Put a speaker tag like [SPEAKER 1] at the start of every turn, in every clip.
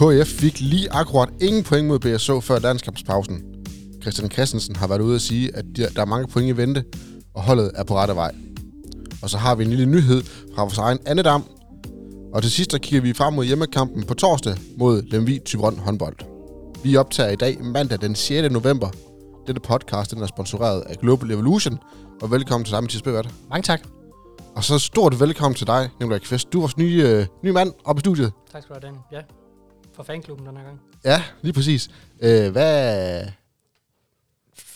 [SPEAKER 1] KF fik lige akkurat ingen point mod BSO før landskampspausen. Christian Christensen har været ude at sige, at der er mange point i vente, og holdet er på rette vej. Og så har vi en lille nyhed fra vores egen Annedam. Og til sidst der kigger vi frem mod hjemmekampen på torsdag mod Lemvi Tybron håndbold. Vi optager i dag mandag den 6. november. Dette podcast den er sponsoreret af Global Evolution. Og velkommen til dig, Mathias Bøvert.
[SPEAKER 2] Mange tak.
[SPEAKER 1] Og så stort velkommen til dig, Nikolaj Kvist. Du er vores nye, øh, nye mand op i studiet.
[SPEAKER 2] Tak skal du have, Daniel. Ja, for fanklubben den her gang.
[SPEAKER 1] Ja, lige præcis. Øh, hvad,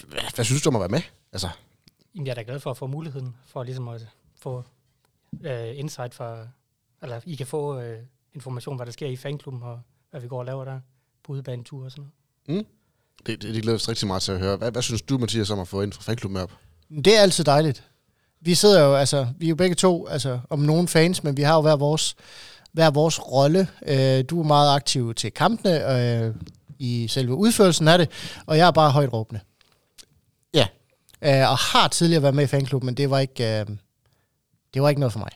[SPEAKER 1] hvad, hvad synes du om at være med? Altså,
[SPEAKER 2] Jamen, jeg er da glad for at få muligheden for ligesom at få øh, insight fra, eller I kan få øh, information, hvad der sker i fanklubben, og hvad vi går og laver der på udebanetur og sådan noget.
[SPEAKER 1] det, det, det glæder os rigtig meget til at høre. Hvad, hvad synes du, Mathias, om at få ind fra fanklubben op?
[SPEAKER 3] Det er altid dejligt. Vi sidder jo, altså, vi er jo begge to, altså, om nogen fans, men vi har jo hver vores, hver vores rolle. Øh, du er meget aktiv til kampene, øh, i selve udførelsen af det, og jeg er bare højt råbende.
[SPEAKER 1] Ja.
[SPEAKER 3] Øh, og har tidligere været med i fanklubben, men det var ikke, øh, det var ikke noget for mig.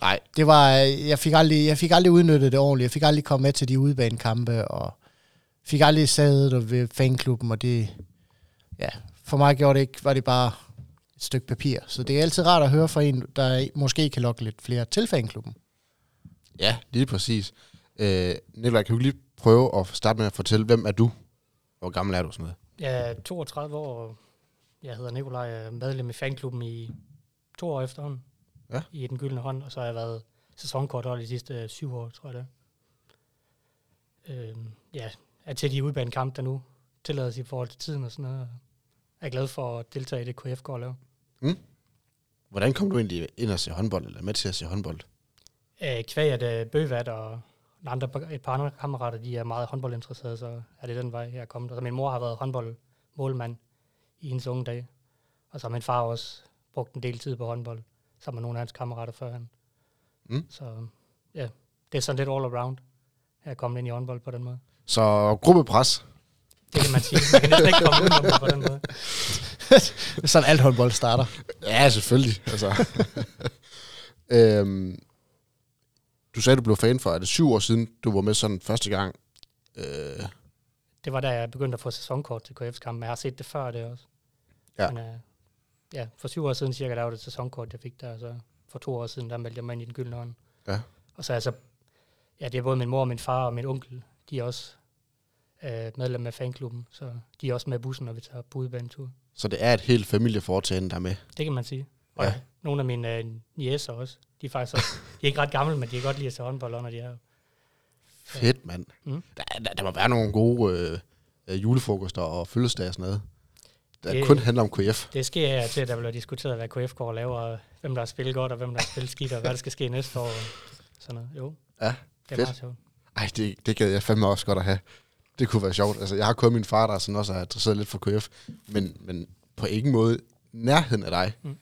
[SPEAKER 1] Nej.
[SPEAKER 3] Det var, jeg fik aldrig, jeg fik aldrig udnyttet det ordentligt. Jeg fik aldrig kommet med til de udebanekampe, og fik aldrig sædet ved fanklubben, og det, ja, for mig gjorde det ikke, var det bare et stykke papir. Så det er altid rart at høre fra en, der måske kan lokke lidt flere til fanklubben.
[SPEAKER 1] Ja, lige præcis. Øh, Nikolaj, kan du lige prøve at starte med at fortælle, hvem er du? Hvor gammel er du sådan noget?
[SPEAKER 2] Jeg er 32 år, og jeg hedder Nikolaj, jeg er medlem i fanklubben i to år efterhånden.
[SPEAKER 1] Ja.
[SPEAKER 2] I den gyldne hånd, og så har jeg været sæsonkorthold de sidste øh, syv år, tror jeg det. Øhm, ja, er til de udebanekampe, der nu tillades i forhold til tiden og sådan noget. Jeg er glad for at deltage i det, KF går og laver.
[SPEAKER 1] Hvordan kom du egentlig ind og se håndbold, eller med til at se håndbold?
[SPEAKER 2] Øh, kvæg at øh, Bøvat og andre, et par andre kammerater, de er meget håndboldinteresserede, så er det den vej, jeg er kommet. Altså, min mor har været håndboldmålmand i hendes unge dage, og så har min far også brugt en del tid på håndbold, sammen med nogle af hans kammerater før han.
[SPEAKER 1] Mm.
[SPEAKER 2] Så ja, det er sådan lidt all around, jeg er kommet ind i håndbold på den måde.
[SPEAKER 1] Så gruppepres.
[SPEAKER 2] Det kan man sige. Man kan næsten ikke komme udenom på den måde.
[SPEAKER 3] Sådan alt håndbold starter.
[SPEAKER 1] Ja, selvfølgelig. Altså. øhm, du sagde, du blev fan for, er det syv år siden, du var med sådan første gang? Øh,
[SPEAKER 2] Det var da jeg begyndte at få sæsonkort til KF's kamp, men jeg har set det før det også.
[SPEAKER 1] Ja.
[SPEAKER 2] Men, uh, ja, for syv år siden cirka, der var det et sæsonkort, jeg fik der, så for to år siden, der meldte jeg mig ind i den gyldne hånd.
[SPEAKER 1] Ja.
[SPEAKER 2] Og så altså, ja, det er både min mor, min far og min onkel, de er også uh, medlem af fanklubben, så de er også med i bussen, når vi tager på udebanetur.
[SPEAKER 1] så det er et helt familieforetagende, der er med.
[SPEAKER 2] Det kan man sige. Og
[SPEAKER 1] Ja.
[SPEAKER 2] nogle af mine uh, niæser også, de er faktisk også, de er ikke ret gamle, men de kan godt lide at se håndbold, når de er
[SPEAKER 1] Fedt, mand.
[SPEAKER 2] Mm.
[SPEAKER 1] Der, der, der må være nogle gode øh, øh, julefrokoster og fødselsdage og sådan noget. Der
[SPEAKER 2] Det-
[SPEAKER 1] kun handler om KF.
[SPEAKER 2] Det sker af til, at der bliver diskuteret, hvad KF går og laver, og hvem der har spillet godt, og hvem der har spillet skidt, og hvad der skal ske næste år. Og sådan noget. Jo,
[SPEAKER 1] Ja,
[SPEAKER 2] det er
[SPEAKER 1] fedt.
[SPEAKER 2] meget sjovt.
[SPEAKER 1] Ej, det, det gad jeg fandme også godt at have. Det kunne være sjovt. Altså, jeg har kun min far, der sådan også er interesseret lidt for KF, men, men på ingen måde nærheden af dig. Mm.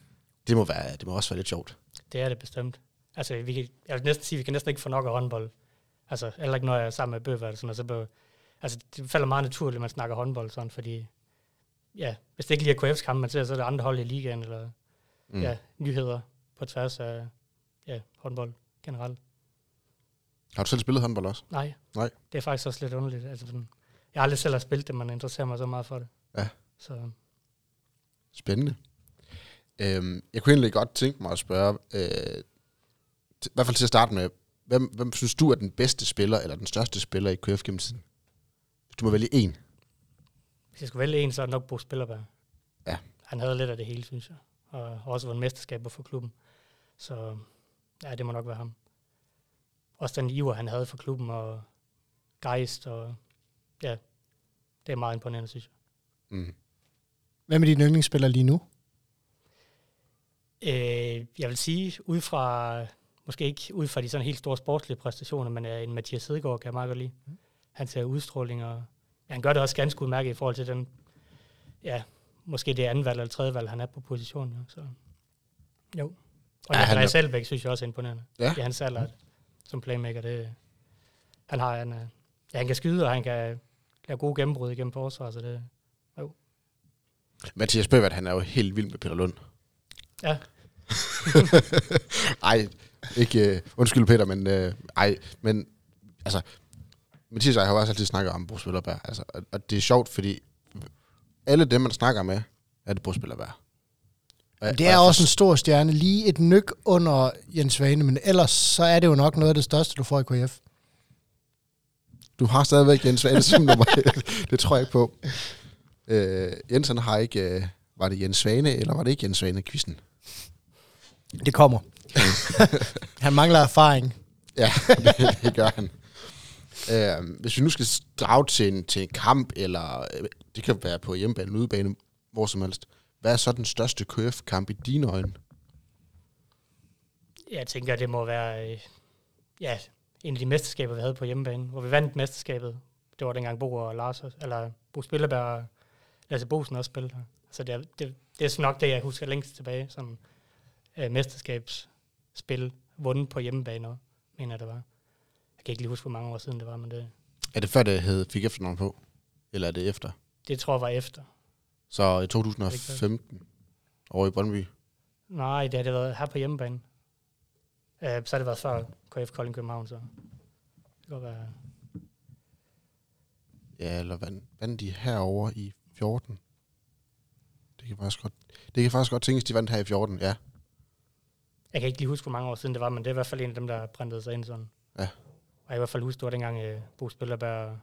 [SPEAKER 1] Det, må være, det må også være lidt sjovt.
[SPEAKER 2] Det er det bestemt. Altså, vi kan, jeg vil næsten sige, vi kan næsten ikke få nok af håndbold. Altså, heller ikke når jeg er sammen med Bøver, sådan, så bør, altså, det falder meget naturligt, at man snakker håndbold, sådan, fordi, ja, hvis det ikke lige er KF's kamp, man ser, så er det andre hold i ligaen, eller
[SPEAKER 1] Mm.
[SPEAKER 2] ja, nyheder på tværs af ja, håndbold generelt.
[SPEAKER 1] Har du selv spillet håndbold også?
[SPEAKER 2] Nej.
[SPEAKER 1] Nej.
[SPEAKER 2] Det er faktisk også lidt underligt. Altså, sådan, jeg har aldrig selv har spillet det, men interesserer mig så meget for det.
[SPEAKER 1] Ja.
[SPEAKER 2] Så
[SPEAKER 1] Spændende. Øhm, jeg kunne egentlig godt tænke mig at spørge, øh, i hvert fald til at starte med, hvem, hvem synes du er den bedste spiller, eller den største spiller i KF gennem tiden? Hvis du må vælge en.
[SPEAKER 2] hvis jeg skulle vælge en, så er det nok Bo Spillerberg.
[SPEAKER 1] Ja.
[SPEAKER 2] Han havde lidt af det hele, synes jeg. Og har også vundet mesterskaber for klubben. Så ja, det må nok være ham. Også den iver, han havde for klubben, og gejst, og ja, det er meget imponerende, synes jeg.
[SPEAKER 1] Mm.
[SPEAKER 3] Hvem er dine yndlingsspillere lige nu?
[SPEAKER 2] Øh, jeg vil sige, ud fra, måske ikke ud fra de sådan helt store sportslige præstationer, men øh, en Mathias Hedegaard kan jeg meget godt lide. Han ser udstråling, og ja, han gør det også ganske udmærket i forhold til den, ja, måske det anden valg eller tredje valg, han er på positionen. Jo, så. jo. Og
[SPEAKER 1] Ja, han er-
[SPEAKER 2] Andreas Selbæk synes jeg også er imponerende.
[SPEAKER 1] Ja.
[SPEAKER 2] I hans alder som playmaker, det, han har en, ja, han kan skyde, og han kan lave gode gennembrud igennem forsvar, så det,
[SPEAKER 1] Mathias Bøvert, han er jo helt vild med Peter Lund.
[SPEAKER 2] Ja,
[SPEAKER 1] ej, ikke uh, undskyld Peter, men uh, ej, men altså, Mathias og jeg har jo også altid snakket om Bruce Spillerberg. Altså, og, og det er sjovt, fordi alle dem, man snakker med, er det Bruce Spillerberg. Og-
[SPEAKER 3] Det er også en stor stjerne. Lige et nyk under Jens Svane, men ellers så er det jo nok noget af det største, du får i KF.
[SPEAKER 1] Du har stadigvæk Jens Svane som nummer et. Det tror jeg ikke på. Øh, Jensen har ikke... Øh, var det Jens Svane, eller var det ikke Jens Svane, quizzen?
[SPEAKER 3] Det kommer. Han mangler erfaring.
[SPEAKER 1] Ja, det, det gør han. Øh, hvis vi nu skal drage til en, til en kamp, eller øh, det kan være på hjemmebane eller udebane, hvor som helst. Hvad er så den største KF-kamp i dine øjne?
[SPEAKER 2] Jeg tænker, det må være øh, ja, en af de mesterskaber, vi havde på hjemmebane, hvor vi vandt mesterskabet. Det var dengang Bo og Lars, eller Bo Spillerberg og Lasse Bosen også spillede her. Så det er, det, det er sådan nok det, jeg husker længst tilbage, som øh, mesterskabsspil vundet på hjemmebane, mener jeg, det var. Jeg kan ikke lige huske, hvor mange år siden det var, men det,
[SPEAKER 1] Er det før, det hed, fik efternavn på? Eller er det efter?
[SPEAKER 2] det tror jeg var efter.
[SPEAKER 1] Så i 2015, over i Brøndby.
[SPEAKER 2] Nej, det har det været her på hjemmebane. Uh, så har det været før KF Kolding København, så det kan godt være...
[SPEAKER 1] Ja, eller vandt, vandt de herover i 14? Det kan faktisk godt, det kan faktisk godt tænkes, de vandt her i 14, ja.
[SPEAKER 2] Jeg kan ikke lige huske, hvor mange år siden det var, men det er i hvert fald en af dem, der printede sig ind sådan.
[SPEAKER 1] Ja.
[SPEAKER 2] Og jeg i hvert fald huske, det var dengang uh, Bo Spillerberg og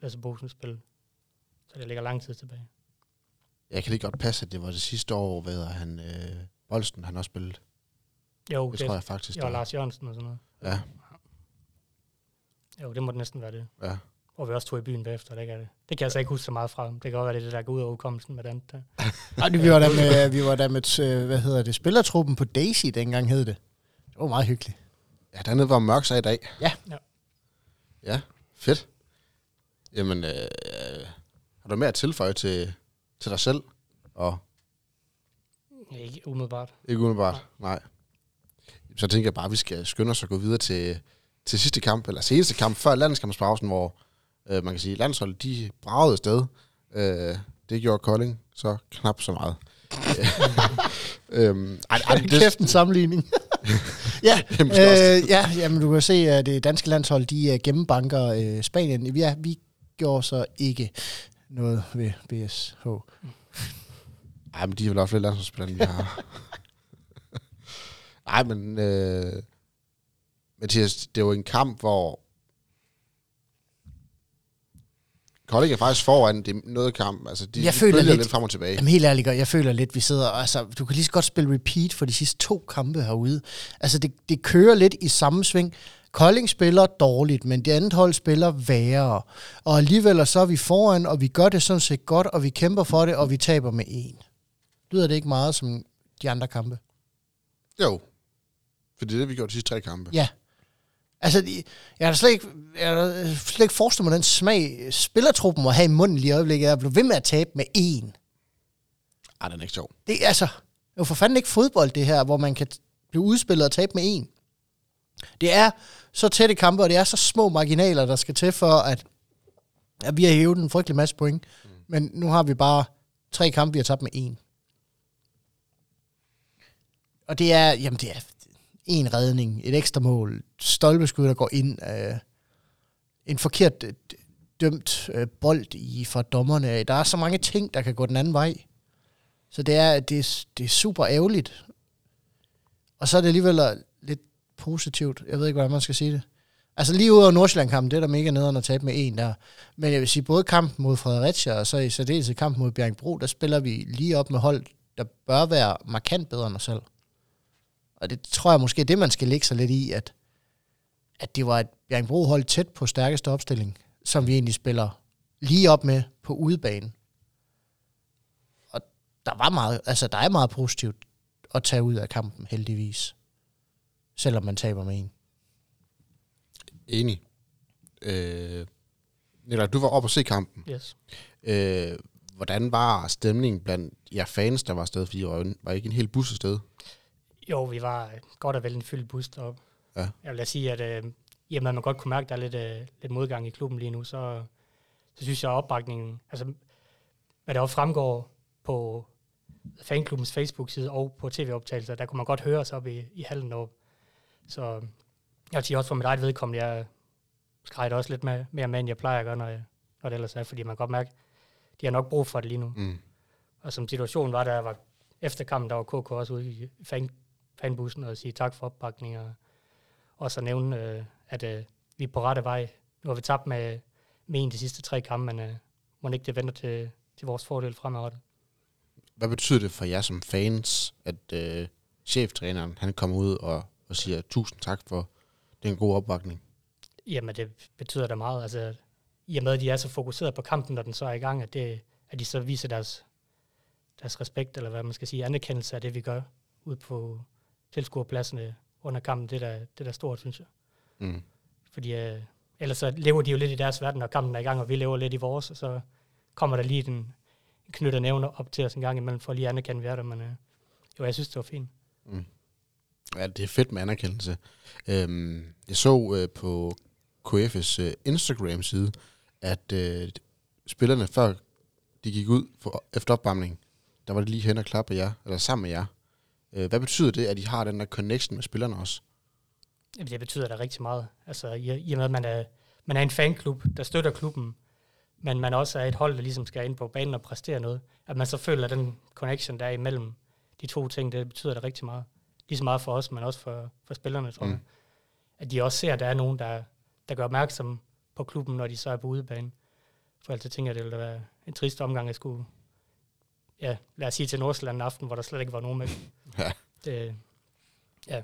[SPEAKER 2] Lasse Bosen spil. Så det ligger lang tid tilbage.
[SPEAKER 1] Jeg kan det godt passe, at det var det sidste år, hvor han, øh, Bolsten, han også spillede.
[SPEAKER 2] Jo,
[SPEAKER 1] Det,
[SPEAKER 2] det,
[SPEAKER 1] tror jeg faktisk.
[SPEAKER 2] var. Lars Jørgensen og sådan noget.
[SPEAKER 1] Ja,
[SPEAKER 2] Jo, det må det næsten være det.
[SPEAKER 1] ja.
[SPEAKER 2] Hvor vi også tog i byen bagefter, det, kan det. det kan jeg så ikke huske så meget fra. Det kan godt være, det er det, der går ud af udkommelsen med den. Der.
[SPEAKER 3] Ej, vi var der med, vi var der med øh, hvad hedder det, spillertruppen på Daisy, dengang hed det. Det var meget hyggeligt.
[SPEAKER 1] Ja, dernede var mørk i dag.
[SPEAKER 3] Ja.
[SPEAKER 2] Ja.
[SPEAKER 1] Ja, fedt. Jamen, øh, har du mere at tilføje til, til dig selv? Og
[SPEAKER 2] Ikke umiddelbart.
[SPEAKER 1] ikke umiddelbart? Nej. Så tænker jeg bare, at vi skal skynde os at gå videre til, til sidste kamp, eller seneste kamp før landskampspausen, hvor øh, man kan sige, at landsholdet, de bragede sted. Øh, det gjorde Kolding så knap så meget. øhm, ej, ej, det,
[SPEAKER 3] Kæft en sammenligning. ja,
[SPEAKER 1] er
[SPEAKER 3] øh, ja, jamen du kan se, at det danske landshold, de uh, gennembanker øh, Spanien. Ja, vi gjorde så ikke noget ved BSH.
[SPEAKER 1] Ej, men de har vel også flere landsholdsspillere, vi har. Ej, men... Øh, Mathias, det er jo en kamp, hvor... Kolding er faktisk foran det er noget kamp. Altså, de,
[SPEAKER 3] Jeg
[SPEAKER 1] de
[SPEAKER 3] føler lidt-
[SPEAKER 1] lidt frem og tilbage.
[SPEAKER 3] Jamen helt ærligt, jeg føler lidt, vi sidder, altså du kan lige så godt spille repeat for de sidste to kampe herude. Altså det, det kører lidt i samme sving. Kolding spiller dårligt, men det andet hold spiller værre. Og alligevel så er vi foran, og vi gør det sådan set godt, og vi kæmper for det, og vi taber med en. Lyder det ikke meget som de andre kampe?
[SPEAKER 1] Jo. For det er det, vi gjorde de sidste tre kampe.
[SPEAKER 3] Ja. Altså, jeg har slet ikke, jeg har slet ikke forestillet mig den smag, spillertruppen må have i munden lige i øjeblikket. Jeg blev ved med at tabe med en.
[SPEAKER 1] Ej, den er ikke sjov.
[SPEAKER 3] Det er altså, det er jo for fanden ikke fodbold, det her, hvor man kan blive udspillet og tabe med en. Det er så tætte kampe, og det er så små marginaler, der skal til for, at, at vi har hævet en frygtelig masse point. Mm. Men nu har vi bare tre kampe, vi har tabt med en. Og det er, jamen det er en redning, et ekstra mål, stolpeskud, der går ind, øh, en forkert øh, dømt øh, bold i fra dommerne. Der er så mange ting, der kan gå den anden vej. Så det er, det, er, det er super ærgerligt. Og så er det alligevel øh, lidt positivt. Jeg ved ikke, hvordan man skal sige det. Altså lige ud af Nordsjælland-kampen, det er der mega nederen at tabe med en der. Men jeg vil sige, både kampen mod Fredericia, og så i særdeleshed kampen mod Bjergbro, der spiller vi lige op med hold, der bør være markant bedre end os selv. Og det tror jeg måske er det, man skal lægge sig lidt i, at, at det var et Bjergbro-hold tæt på stærkeste opstilling, som vi egentlig spiller lige op med på udebane der var meget, altså der er meget positivt at tage ud af kampen, heldigvis. Selvom man taber med en.
[SPEAKER 1] Enig. Øh, Nikolaj, du var oppe og se kampen.
[SPEAKER 2] Yes.
[SPEAKER 1] Øh, hvordan var stemningen blandt jer fans, der var afsted? Fordi I var, var ikke en hel bus afsted.
[SPEAKER 2] Jo, vi var øh, godt og vel en fyldt bus deroppe.
[SPEAKER 1] Ja.
[SPEAKER 2] Jeg vil da sige, at øh, jamen, man godt kunne mærke, at der er lidt, øh, lidt modgang i klubben lige nu, så, så synes jeg, at opbakningen, altså hvad der også fremgår på fanklubbens Facebook-side og på tv-optagelser, der kunne man godt høre os op i, i hallen deroppe. Så jeg vil også for mit eget vedkommende, jeg, skreg det også lidt med, mere med, end jeg plejer at gøre, når, jeg, når det ellers er, fordi man kan godt mærke, de har nok brug for det lige nu.
[SPEAKER 1] Mm.
[SPEAKER 2] Og som situationen var, der var efter kampen, der var KK også ude i fan, fanbussen og sige tak for opbakning, og også at nævne, øh, at øh, vi er på rette vej. Nu har vi tabt med, med en de sidste tre kampe, men øh, må ikke det venter til, til vores fordel fremadrettet.
[SPEAKER 1] Hvad betyder det for jer som fans, at øh, cheftræneren han kommer ud og, og siger tusind tak for den gode opbakning?
[SPEAKER 2] Jamen, det betyder da meget. Altså, I og med, at de er så fokuseret på kampen, når den så er i gang, at, det, at de så viser deres, deres respekt, eller hvad man skal sige, anerkendelse af det, vi gør ud på tilskuerpladserne under kampen. Det er da, det er da stort, synes jeg.
[SPEAKER 1] Mm.
[SPEAKER 2] Fordi øh, ellers så lever de jo lidt i deres verden, når kampen er i gang, og vi lever lidt i vores, og så kommer der lige den knytter nævner op til os en gang imellem, for at lige anerkende, at vi er der. Men øh, jo, jeg synes, det var fint.
[SPEAKER 1] Mm. Ja, det er fedt med anerkendelse. Øhm, jeg så øh, på KF's øh, Instagram-side, at øh, spillerne før de gik ud for, efter opvarmning, der var det lige hen og klappe jer, eller sammen med jer. Øh, hvad betyder det, at de har den der connection med spillerne også?
[SPEAKER 2] Jamen, det betyder da rigtig meget. Altså, i, i og med, at man er, man er en fanklub, der støtter klubben, men man også er et hold, der ligesom skal ind på banen og præstere noget. At man så føler, at den connection, der er imellem de to ting, det betyder da rigtig meget. Lige så meget for os, men også for, for spillerne, tror mm. jeg. At de også ser, at der er nogen, der, der gør opmærksom på klubben, når de så er på udebane. For altid tænker jeg, det ville være en trist omgang, at skulle, ja, lad os sige til Nordsjælland en aften, hvor der slet ikke var nogen med.
[SPEAKER 1] ja.
[SPEAKER 2] Det, ja.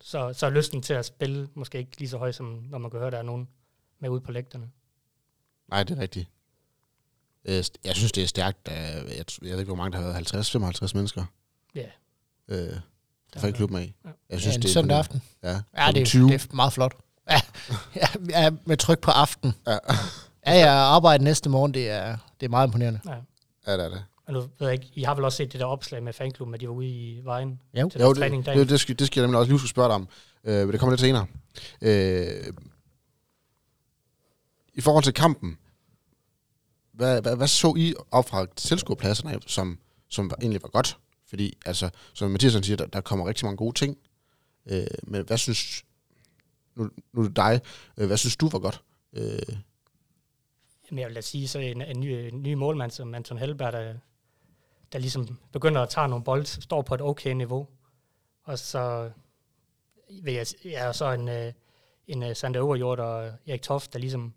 [SPEAKER 2] Så, så er lysten til at spille måske ikke lige så høj, som når man kan høre, der er nogen med ude på lægterne.
[SPEAKER 1] Nej, det er rigtigt. Øh, jeg synes, det er stærkt. Jeg, jeg ved ikke, hvor mange der har været. 50-55 mennesker.
[SPEAKER 2] Ja.
[SPEAKER 1] Øh, for i klubben af.
[SPEAKER 3] Ja.
[SPEAKER 1] Jeg synes,
[SPEAKER 3] ja, en
[SPEAKER 1] det er
[SPEAKER 3] søndag aften.
[SPEAKER 1] Ja,
[SPEAKER 3] Ja, det, er-
[SPEAKER 1] 20.
[SPEAKER 3] det er meget flot. Ja, ja, ja, med tryk på aften.
[SPEAKER 1] Ja.
[SPEAKER 3] Ja, ja, arbejde næste morgen, det er, det er meget imponerende.
[SPEAKER 2] Ja.
[SPEAKER 1] Ja, det er det.
[SPEAKER 2] Nu ved jeg ikke, I har vel også set det der opslag med fanklubben, at de var ude i vejen
[SPEAKER 3] Jo.
[SPEAKER 2] til
[SPEAKER 1] Jo, det,
[SPEAKER 2] træning dagen.
[SPEAKER 1] det, det, skal, det skal jeg nemlig også lige at spørge dig om. Øh, men det kommer lidt senere. Øh, I forhold til kampen, hvad, hvad, hvad så I op fra tilskuerpladserne, som, som var- egentlig var godt? Fordi, altså, som Mathias siger, der, der kommer rigtig mange gode ting. Øh, men hvad synes, nu, nu er det dig, øh, hvad synes du var godt? Øh,
[SPEAKER 2] Jamen, jeg vil da sige, så en, en, ny, en ny målmand som Anton Helberg, der, der ligesom begynder at tage nogle bold, står på et okay niveau. Og så vil jeg, ja, og så en, øh, en uh, Sander Overjord og Erik Toft, der ligesom,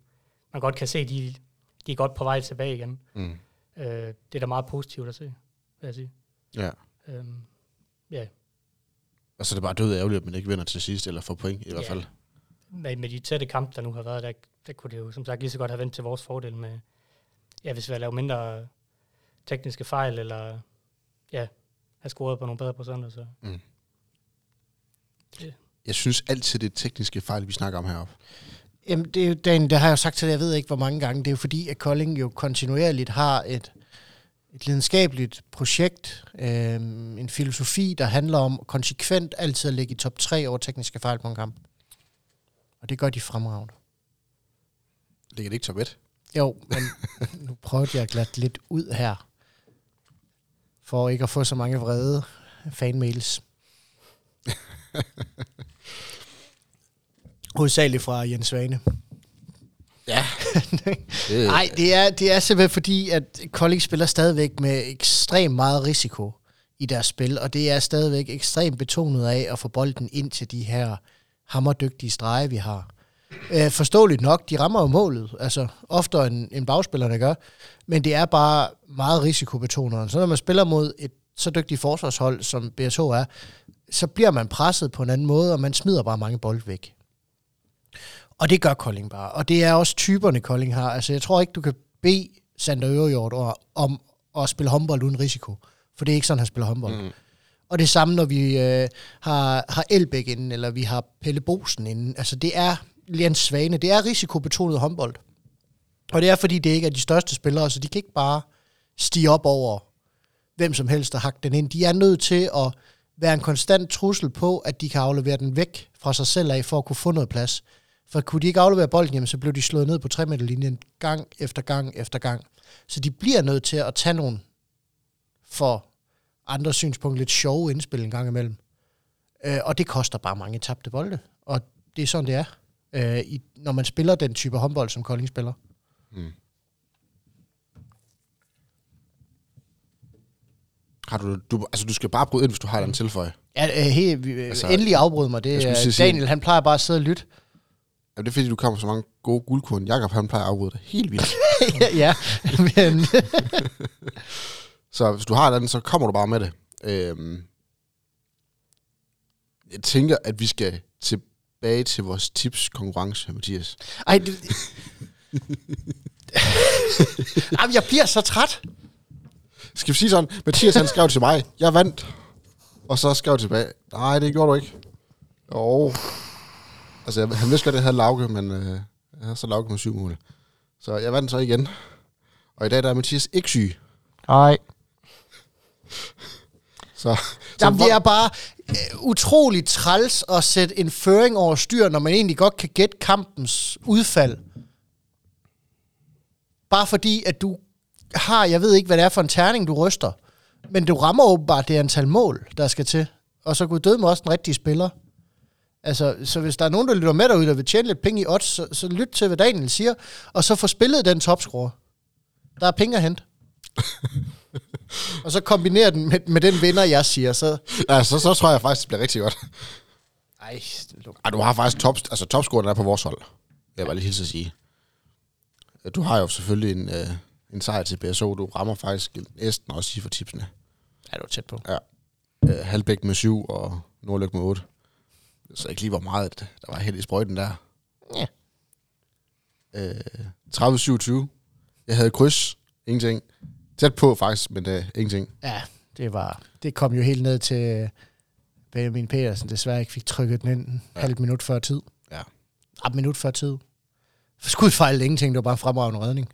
[SPEAKER 2] man godt kan se, de, de er godt på vej tilbage igen.
[SPEAKER 1] mm,
[SPEAKER 2] Øh, det er da meget positivt at se, vil jeg sige.
[SPEAKER 1] ja.
[SPEAKER 2] Øhm, ja,
[SPEAKER 1] Og så er det bare død ærgerligt, at man ikke vinder til sidst, eller får point i hvert
[SPEAKER 2] Ja.
[SPEAKER 1] fald.
[SPEAKER 2] med, med de tætte kampe, der nu har været, der, der kunne det jo som sagt lige så godt have vendt til vores fordel med, ja, hvis vi havde lavet mindre tekniske fejl, eller ja, have scoret på nogle bedre procenter, så
[SPEAKER 1] Jeg synes altid, det er tekniske fejl, vi snakker om heroppe.
[SPEAKER 3] Jamen, det, er jo, den, det har jeg jo sagt til dig, jeg ved ikke, hvor mange gange. Det er jo fordi, at Kolding jo kontinuerligt har et, et lidenskabeligt projekt, øhm, en filosofi, der handler om konsekvent altid at ligge i top 3 over tekniske fejl på en kamp. Og det gør de fremragende.
[SPEAKER 1] Ligger det ikke top 1?
[SPEAKER 3] Jo, men nu prøvede jeg at glatte lidt ud her, for ikke at få så mange vrede fanmails. Hovedsageligt fra Jens Svane.
[SPEAKER 1] Ja.
[SPEAKER 3] Nej, det er, det er simpelthen fordi, at Kolding spiller stadigvæk med ekstremt meget risiko i deres spil, og det er stadigvæk ekstremt betonet af at få bolden ind til de her hammerdygtige strege, vi har. Øh, forståeligt nok, de rammer jo målet, altså oftere end, end bagspillerne gør, men det er bare meget risikobetonet. Så når man spiller mod et så dygtigt forsvarshold, som BSH er, så bliver man presset på en anden måde, og man smider bare mange bold væk. Og det gør Kolding bare. Og det er også typerne, Kolding har. Altså, jeg tror ikke, du kan bede Sander Øverjord om at spille håndbold uden risiko. For det er ikke sådan, han spiller håndbold. Mm. Og det samme, når vi øh, har, har Elbæk inden, eller vi har Pelle Bosen inden. Altså, det er Jens Svane. Det er risikobetonet håndbold. Og det er, fordi det ikke er de største spillere, så de kan ikke bare stige op over hvem som helst og hakke den ind. De er nødt til at være en konstant trussel på, at de kan aflevere den væk fra sig selv af, for at kunne få noget plads. For kunne de ikke aflevere bolden, jamen, så blev de slået ned på 3 linjen gang efter gang efter gang. Så de bliver nødt til at tage nogle for andre synspunkter lidt sjove indspil en gang imellem. Øh, og det koster bare mange tabte bolde. Og det er sådan, det er øh, i, når man spiller den type håndbold, som Kolding spiller.
[SPEAKER 1] Mm. Har du, du, altså du skal bare bryde ind, hvis du har den tilføje.
[SPEAKER 3] Ja, øh, he, vi,
[SPEAKER 1] Altså,
[SPEAKER 3] altså, endelig afbryd mig. Det
[SPEAKER 1] sige-
[SPEAKER 3] Daniel, han plejer bare at sidde og lytte.
[SPEAKER 1] Ja, det er fordi, du kommer så mange gode guldkorn. Jakob, han plejer at afbryde dig helt vildt.
[SPEAKER 3] ja, men
[SPEAKER 1] Så hvis du har den, så kommer du bare med det. Øhm, jeg tænker, at vi skal tilbage til vores tips-konkurrence, Mathias.
[SPEAKER 3] ej, det, Jamen, jeg bliver så træt.
[SPEAKER 1] Skal vi sige sådan, Mathias han skrev til mig, jeg vandt. Og så skrev tilbage, nej, det gjorde du ikke. Jo. Altså, jeg, han vidste godt, at jeg havde Lauke, men øh, jeg havde så Lauke med syv mål. Så jeg vandt så igen. Og i dag der er Mathias ikke syg.
[SPEAKER 3] Nej.
[SPEAKER 1] Så, så
[SPEAKER 3] Jamen,
[SPEAKER 1] hvor-
[SPEAKER 3] det er bare Øh, utrolig træls at sætte en føring over styr, når man egentlig godt kan gætte kampens udfald. Bare fordi, at du har, jeg ved ikke, hvad det er for en terning, du ryster, men du rammer åbenbart det antal mål, der skal til. Og så kunne døde med også den rigtige spiller. Altså, så hvis der er nogen, der lytter med derude, der vil tjene lidt penge i odds, så, så lyt til, hvad Daniel siger, og så få spillet den topscorer. Der er penge at hente. og så kombinere den med, med den vinder, jeg siger, så...
[SPEAKER 1] ja, så, så tror jeg faktisk, det bliver rigtig godt.
[SPEAKER 3] Ej,
[SPEAKER 1] Ej, du har faktisk top, altså topscoren er på vores hold. Jeg var lige hilse at sige. Du har jo selvfølgelig en, øh, en sejr til BSO. Du rammer faktisk næsten også sige for tipsene.
[SPEAKER 3] er du tæt på.
[SPEAKER 1] Øh, Halbæk med 7 og Nordlyk med 8. Så ikke lige hvor meget, der var helt i sprøjten der.
[SPEAKER 3] Ja.
[SPEAKER 1] Øh, 30-27. Jeg havde kryds. Ingenting. Tæt på faktisk, men øh, ingenting.
[SPEAKER 3] Ja, det var... Det kom jo helt ned til Benjamin Petersen, desværre ikke fik trykket den ind
[SPEAKER 1] Ja.
[SPEAKER 3] halvt minut før tid.
[SPEAKER 1] Ja.
[SPEAKER 3] Et minut før tid. Skudfejl ingenting, det var bare en fremragende redning.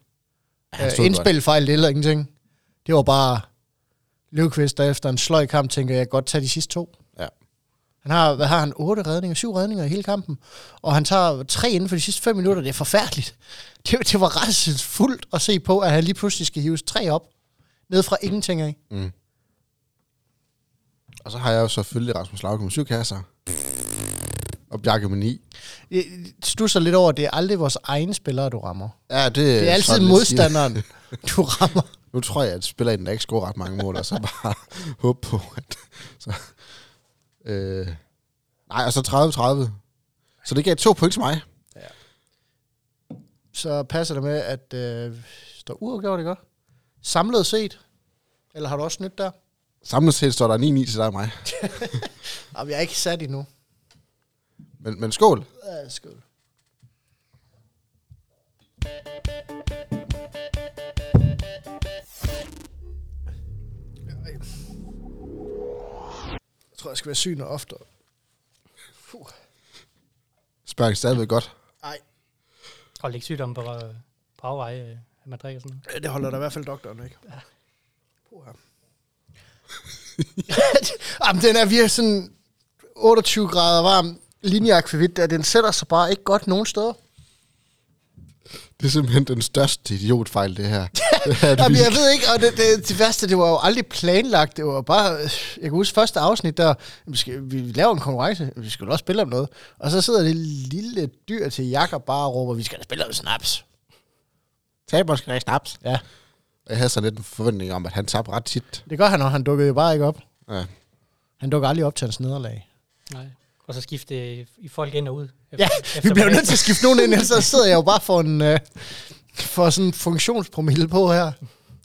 [SPEAKER 3] Øh, indspilfejl det eller ingenting. Det var bare Løvqvist, der efter en sløj kamp tænker, jeg godt tage de sidste to. Han har, hvad har han, otte redninger, syv redninger i hele kampen, og han tager tre inden for de sidste fem minutter. Det er forfærdeligt. Det, det var ret fuldt at se på, at han lige pludselig skal hives tre op, ned fra ingenting af.
[SPEAKER 1] Mm. Og så har jeg jo selvfølgelig Rasmus Lauke med syv kasser. Og Bjarke med 9.
[SPEAKER 3] Jeg stusser lidt over, at det er aldrig vores egne spillere, du rammer.
[SPEAKER 1] Ja, det,
[SPEAKER 3] Det er altid modstanderen, du rammer.
[SPEAKER 1] Nu tror jeg, at spilleren der ikke scorer ret mange mål, og så bare håbe på, at... Så, øh, nej, og så 30-30. Så det gav to point til mig.
[SPEAKER 3] Så passer det med, at øh, står uafgjort, ikke også? Samlet set? Eller har du også nyt der?
[SPEAKER 1] Samlet set står der 9-9 til dig og mig.
[SPEAKER 3] Jamen, jeg er ikke sat endnu.
[SPEAKER 1] Men, men skål.
[SPEAKER 3] Ja, skål. Tror, jeg skal være syg noget oftere. Puh.
[SPEAKER 1] Spørger stadigvæk godt.
[SPEAKER 3] Ej,
[SPEAKER 2] Hold ikke sygdom på, øh, på afvej, øh, at man drikker sådan noget.
[SPEAKER 3] det holder der i hvert fald doktoren ikke. Puh. Jamen, den er virkelig sådan 28 grader varm linjeakvavit, der den sætter sig bare ikke godt nogen steder.
[SPEAKER 1] Det er simpelthen den største idiotfejl, det her. det er det
[SPEAKER 3] Jamen, jeg ved ikke, og det, det, det værste, det var jo aldrig planlagt. Det var bare, jeg kan huske første afsnit der, vi, skal, vi laver en konkurrence, vi skal jo også spille om noget. Og så sidder det lille dyr til Jakob bare og råber, vi skal da spille om snaps.
[SPEAKER 1] Taber skal ikke snaps.
[SPEAKER 3] Ja,
[SPEAKER 1] Jeg havde sådan lidt en forventning om, at han tabte ret tit.
[SPEAKER 3] det gør han, og han dukkede jo bare ikke op.
[SPEAKER 1] Ja.
[SPEAKER 3] Han dukker aldrig op til hans nederlag.
[SPEAKER 2] Nej. Og så skifte i folk ind og ud.
[SPEAKER 3] Ja, vi bliver nødt til at skifte nogen ind, ellers så sidder jeg jo bare for en... Øh, for sådan en funktionspromille på her.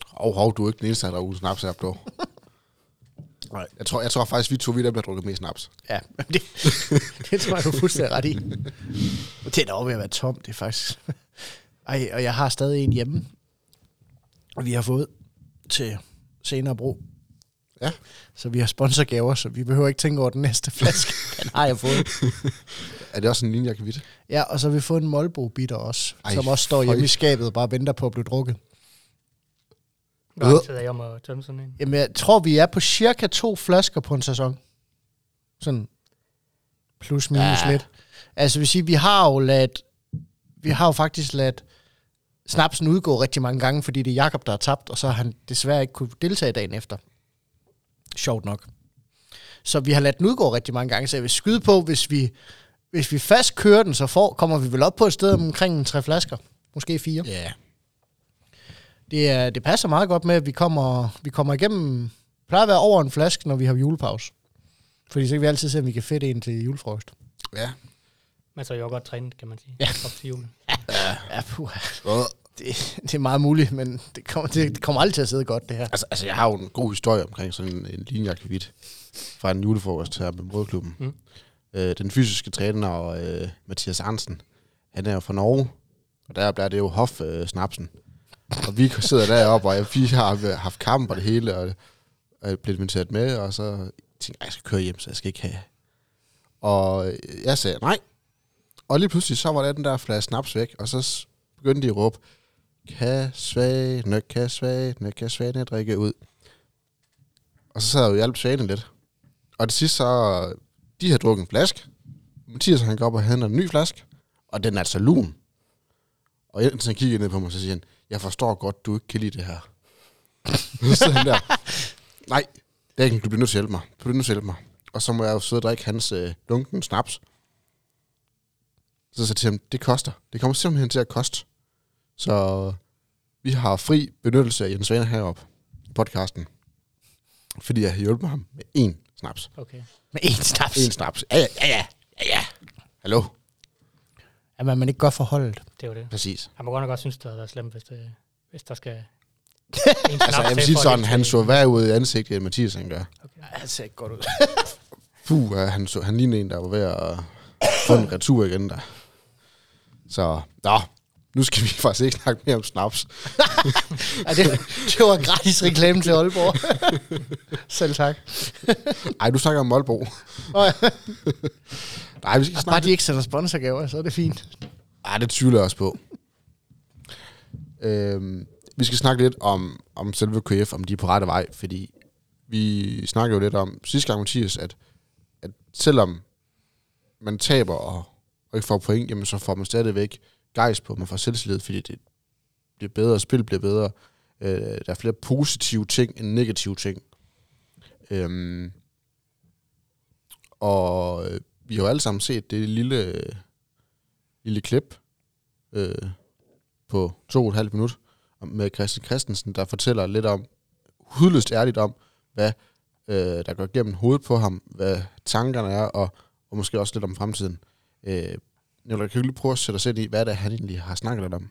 [SPEAKER 1] Hov, hov, du er ikke den eneste, der er ude snaps her på. Nej. Jeg tror, jeg tror faktisk, vi to vi der bliver drukket mest snaps.
[SPEAKER 3] Ja, det, det tror jeg, du er fuldstændig ret i. Det er da over ved at være tom, det er faktisk... Ej, og jeg har stadig en hjemme, og vi har fået til senere brug.
[SPEAKER 1] Ja.
[SPEAKER 3] Så vi har sponsorgaver, så vi behøver ikke tænke over den næste flaske. Den har jeg fået.
[SPEAKER 1] Er det også en linje, jeg kan vide?
[SPEAKER 3] Ja, og så har vi fået en Molbo bitter også,
[SPEAKER 1] Ej,
[SPEAKER 3] som også står
[SPEAKER 1] føj.
[SPEAKER 3] hjemme i skabet og bare venter på at blive drukket.
[SPEAKER 2] Hvor lang tid er jeg om at tømme sådan en?
[SPEAKER 3] Jamen, jeg tror, vi er på cirka to flasker på en sæson. Sådan plus minus. Ja. lidt. Altså, vil sige, vi har jo ladt, vi har jo faktisk ladt snapsen udgå rigtig mange gange, fordi det er Jakob der har tabt, og så har han desværre ikke kunne deltage dagen efter. Sjovt nok. Så vi har ladt den udgå rigtig mange gange, så jeg vil skyde på, hvis vi, hvis vi fast kører den, så får, kommer vi vel op på et sted omkring tre flasker. Måske fire.
[SPEAKER 1] Ja.
[SPEAKER 3] Det, er, det passer meget godt med, at vi kommer, vi kommer igennem... plejer at være over en flaske, når vi har julepause. Fordi så kan vi altid se, om vi kan fedte en til julefrokost.
[SPEAKER 1] Ja.
[SPEAKER 2] Men så er jo godt trænet, kan man sige.
[SPEAKER 3] Ja.
[SPEAKER 2] Op til julen.
[SPEAKER 3] Ja, puh.
[SPEAKER 1] Øh.
[SPEAKER 3] Det, det er meget muligt, men det kommer, det, det kommer aldrig til at sidde godt, det her.
[SPEAKER 1] Altså, altså, jeg har jo en god historie omkring sådan en, en linjeakvavit fra en julefrokost her med Moderklubben.
[SPEAKER 2] Mm.
[SPEAKER 1] Øh, den fysiske træner, øh, Mathias Arnsen, han er jo fra Norge, og der bliver det jo hof-snapsen. og vi sidder deroppe, og vi har haft kamp og det hele, og og jeg blev inviteret med, og så tænkte jeg, jeg skal køre hjem, så jeg skal ikke have. Og jeg sagde nej. Og lige pludselig, så var der den der flaske snaps væk, og så begyndte de at råbe, kan svane, kan svane, kan svane drikke ud. Og så sad jeg jo og hjalp svane lidt. Og det sidste så, de havde drukket en flaske. Mathias han går op og henter en ny flaske, og den er altså lun. Og Jensen han kigger ned på mig, så siger han, jeg forstår godt, du ikke kan lide det her. så han der, nej, det er ikke, du bliver nødt til at hjælpe mig. Du bliver nødt til at hjælpe mig. Og så må jeg jo sidde og drikke hans øh, lunken snaps. Så sagde jeg til ham, det koster. Det kommer simpelthen til at koste. Så vi har fri benyttelse af Jens Vaner heroppe i podcasten. Fordi jeg har hjulpet ham med én snaps.
[SPEAKER 2] Okay.
[SPEAKER 3] Med én snaps.
[SPEAKER 1] Én snaps. Ja, ja, ja, ja, ja. Hallo?
[SPEAKER 3] At man, man ikke godt forholdet.
[SPEAKER 2] Det er jo det.
[SPEAKER 1] Præcis.
[SPEAKER 2] Jeg må godt nok godt synes, det havde været slemt, hvis, det, hvis der skal... en
[SPEAKER 1] Altså, jeg vil sige sådan, han så værre ud i ansigtet, end Mathias han gør.
[SPEAKER 3] Han ser ikke godt ud.
[SPEAKER 1] Puh, ja, han, så, han lignede en, der var ved at få en retur igen der. Så, nå, nu skal vi faktisk ikke snakke mere om snaps.
[SPEAKER 3] Ja, det, det var gratis reklame til Aalborg. Selv tak.
[SPEAKER 1] Ej, du snakker om
[SPEAKER 3] ja.
[SPEAKER 1] Nej, vi skal
[SPEAKER 3] Bare
[SPEAKER 1] snakke...
[SPEAKER 3] de ikke sender sponsorgaver, så er det fint.
[SPEAKER 1] Ej, det tvivler jeg også på. Øhm, vi skal snakke lidt om, om selve KF, om de er på rette vej, fordi vi snakkede jo lidt om sidste gang, Mathias, at, at selvom man taber og, og ikke får point, jamen så får man stadigvæk gejst på, man får selvtillid, fordi det bliver bedre, spil bliver bedre. Øh, der er flere positive ting end negative ting. Øhm, og øh, vi har jo alle sammen set det lille, lille klip øh, på to og et halvt minut med Christian Christensen, der fortæller lidt om, hudløst ærligt om, hvad øh, der går gennem hovedet på ham, hvad tankerne er, og, og måske også lidt om fremtiden. Øh, Nicolai, kan du lige prøve at sætte os ind i, hvad det er, han egentlig har snakket lidt om?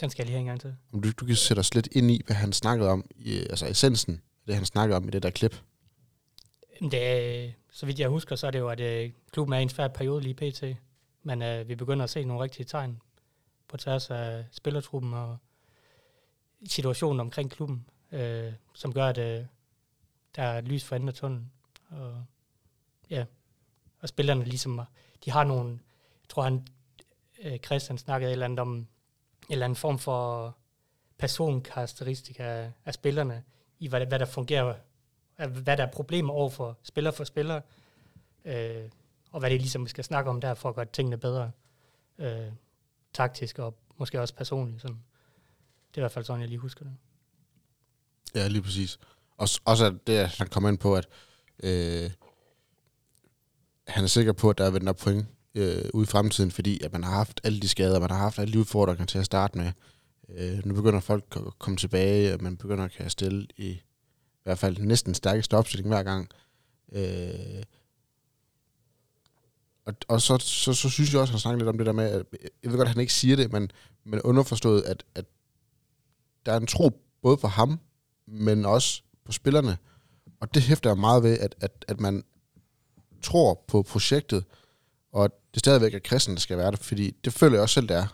[SPEAKER 2] Den skal jeg lige have en gang til.
[SPEAKER 1] Om du, du kan sætte os lidt ind i, hvad han snakkede om, i, altså essensen af det, han snakkede om i det der klip.
[SPEAKER 2] Det så vidt jeg husker, så er det jo, at øh, klubben er i en svær periode lige pt. Men øh, vi begynder at se nogle rigtige tegn på tværs af spillertruppen og situationen omkring klubben, øh, som gør, at øh, der er lys for enden af tunnelen. Og, ja, og spillerne ligesom, de har nogle, tror han, øh, Christian snakkede et eller andet om, en eller anden form for personkarakteristika af, af spillerne, i hvad, hvad der fungerer af, hvad der er problemer over for spiller for spiller, øh, og hvad det ligesom vi skal snakke om der, for at gøre tingene bedre, øh, taktisk og måske også personligt. Sådan. Det er i hvert fald sådan, jeg lige husker det.
[SPEAKER 1] Ja, lige præcis. Også, også at det, han kommer ind på, at øh, han er sikker på, at der er vendt point øh, ude i fremtiden, fordi at man har haft alle de skader, man har haft alle de udfordringer til at starte med. Øh, nu begynder folk at komme tilbage, og man begynder at kan stille i, i hvert fald næsten stærkeste opstilling hver gang. Øh, og og så, så, så synes jeg også, at han snakker lidt om det der med, at jeg ved godt, at han ikke siger det, men, men underforstået, at, at der er en tro både for ham, men også på spillerne. Og det hæfter jeg meget ved, at, at, at man tror på projektet, og det stadigvæk er kristen, der skal være det, fordi det føler jeg også selv, det er.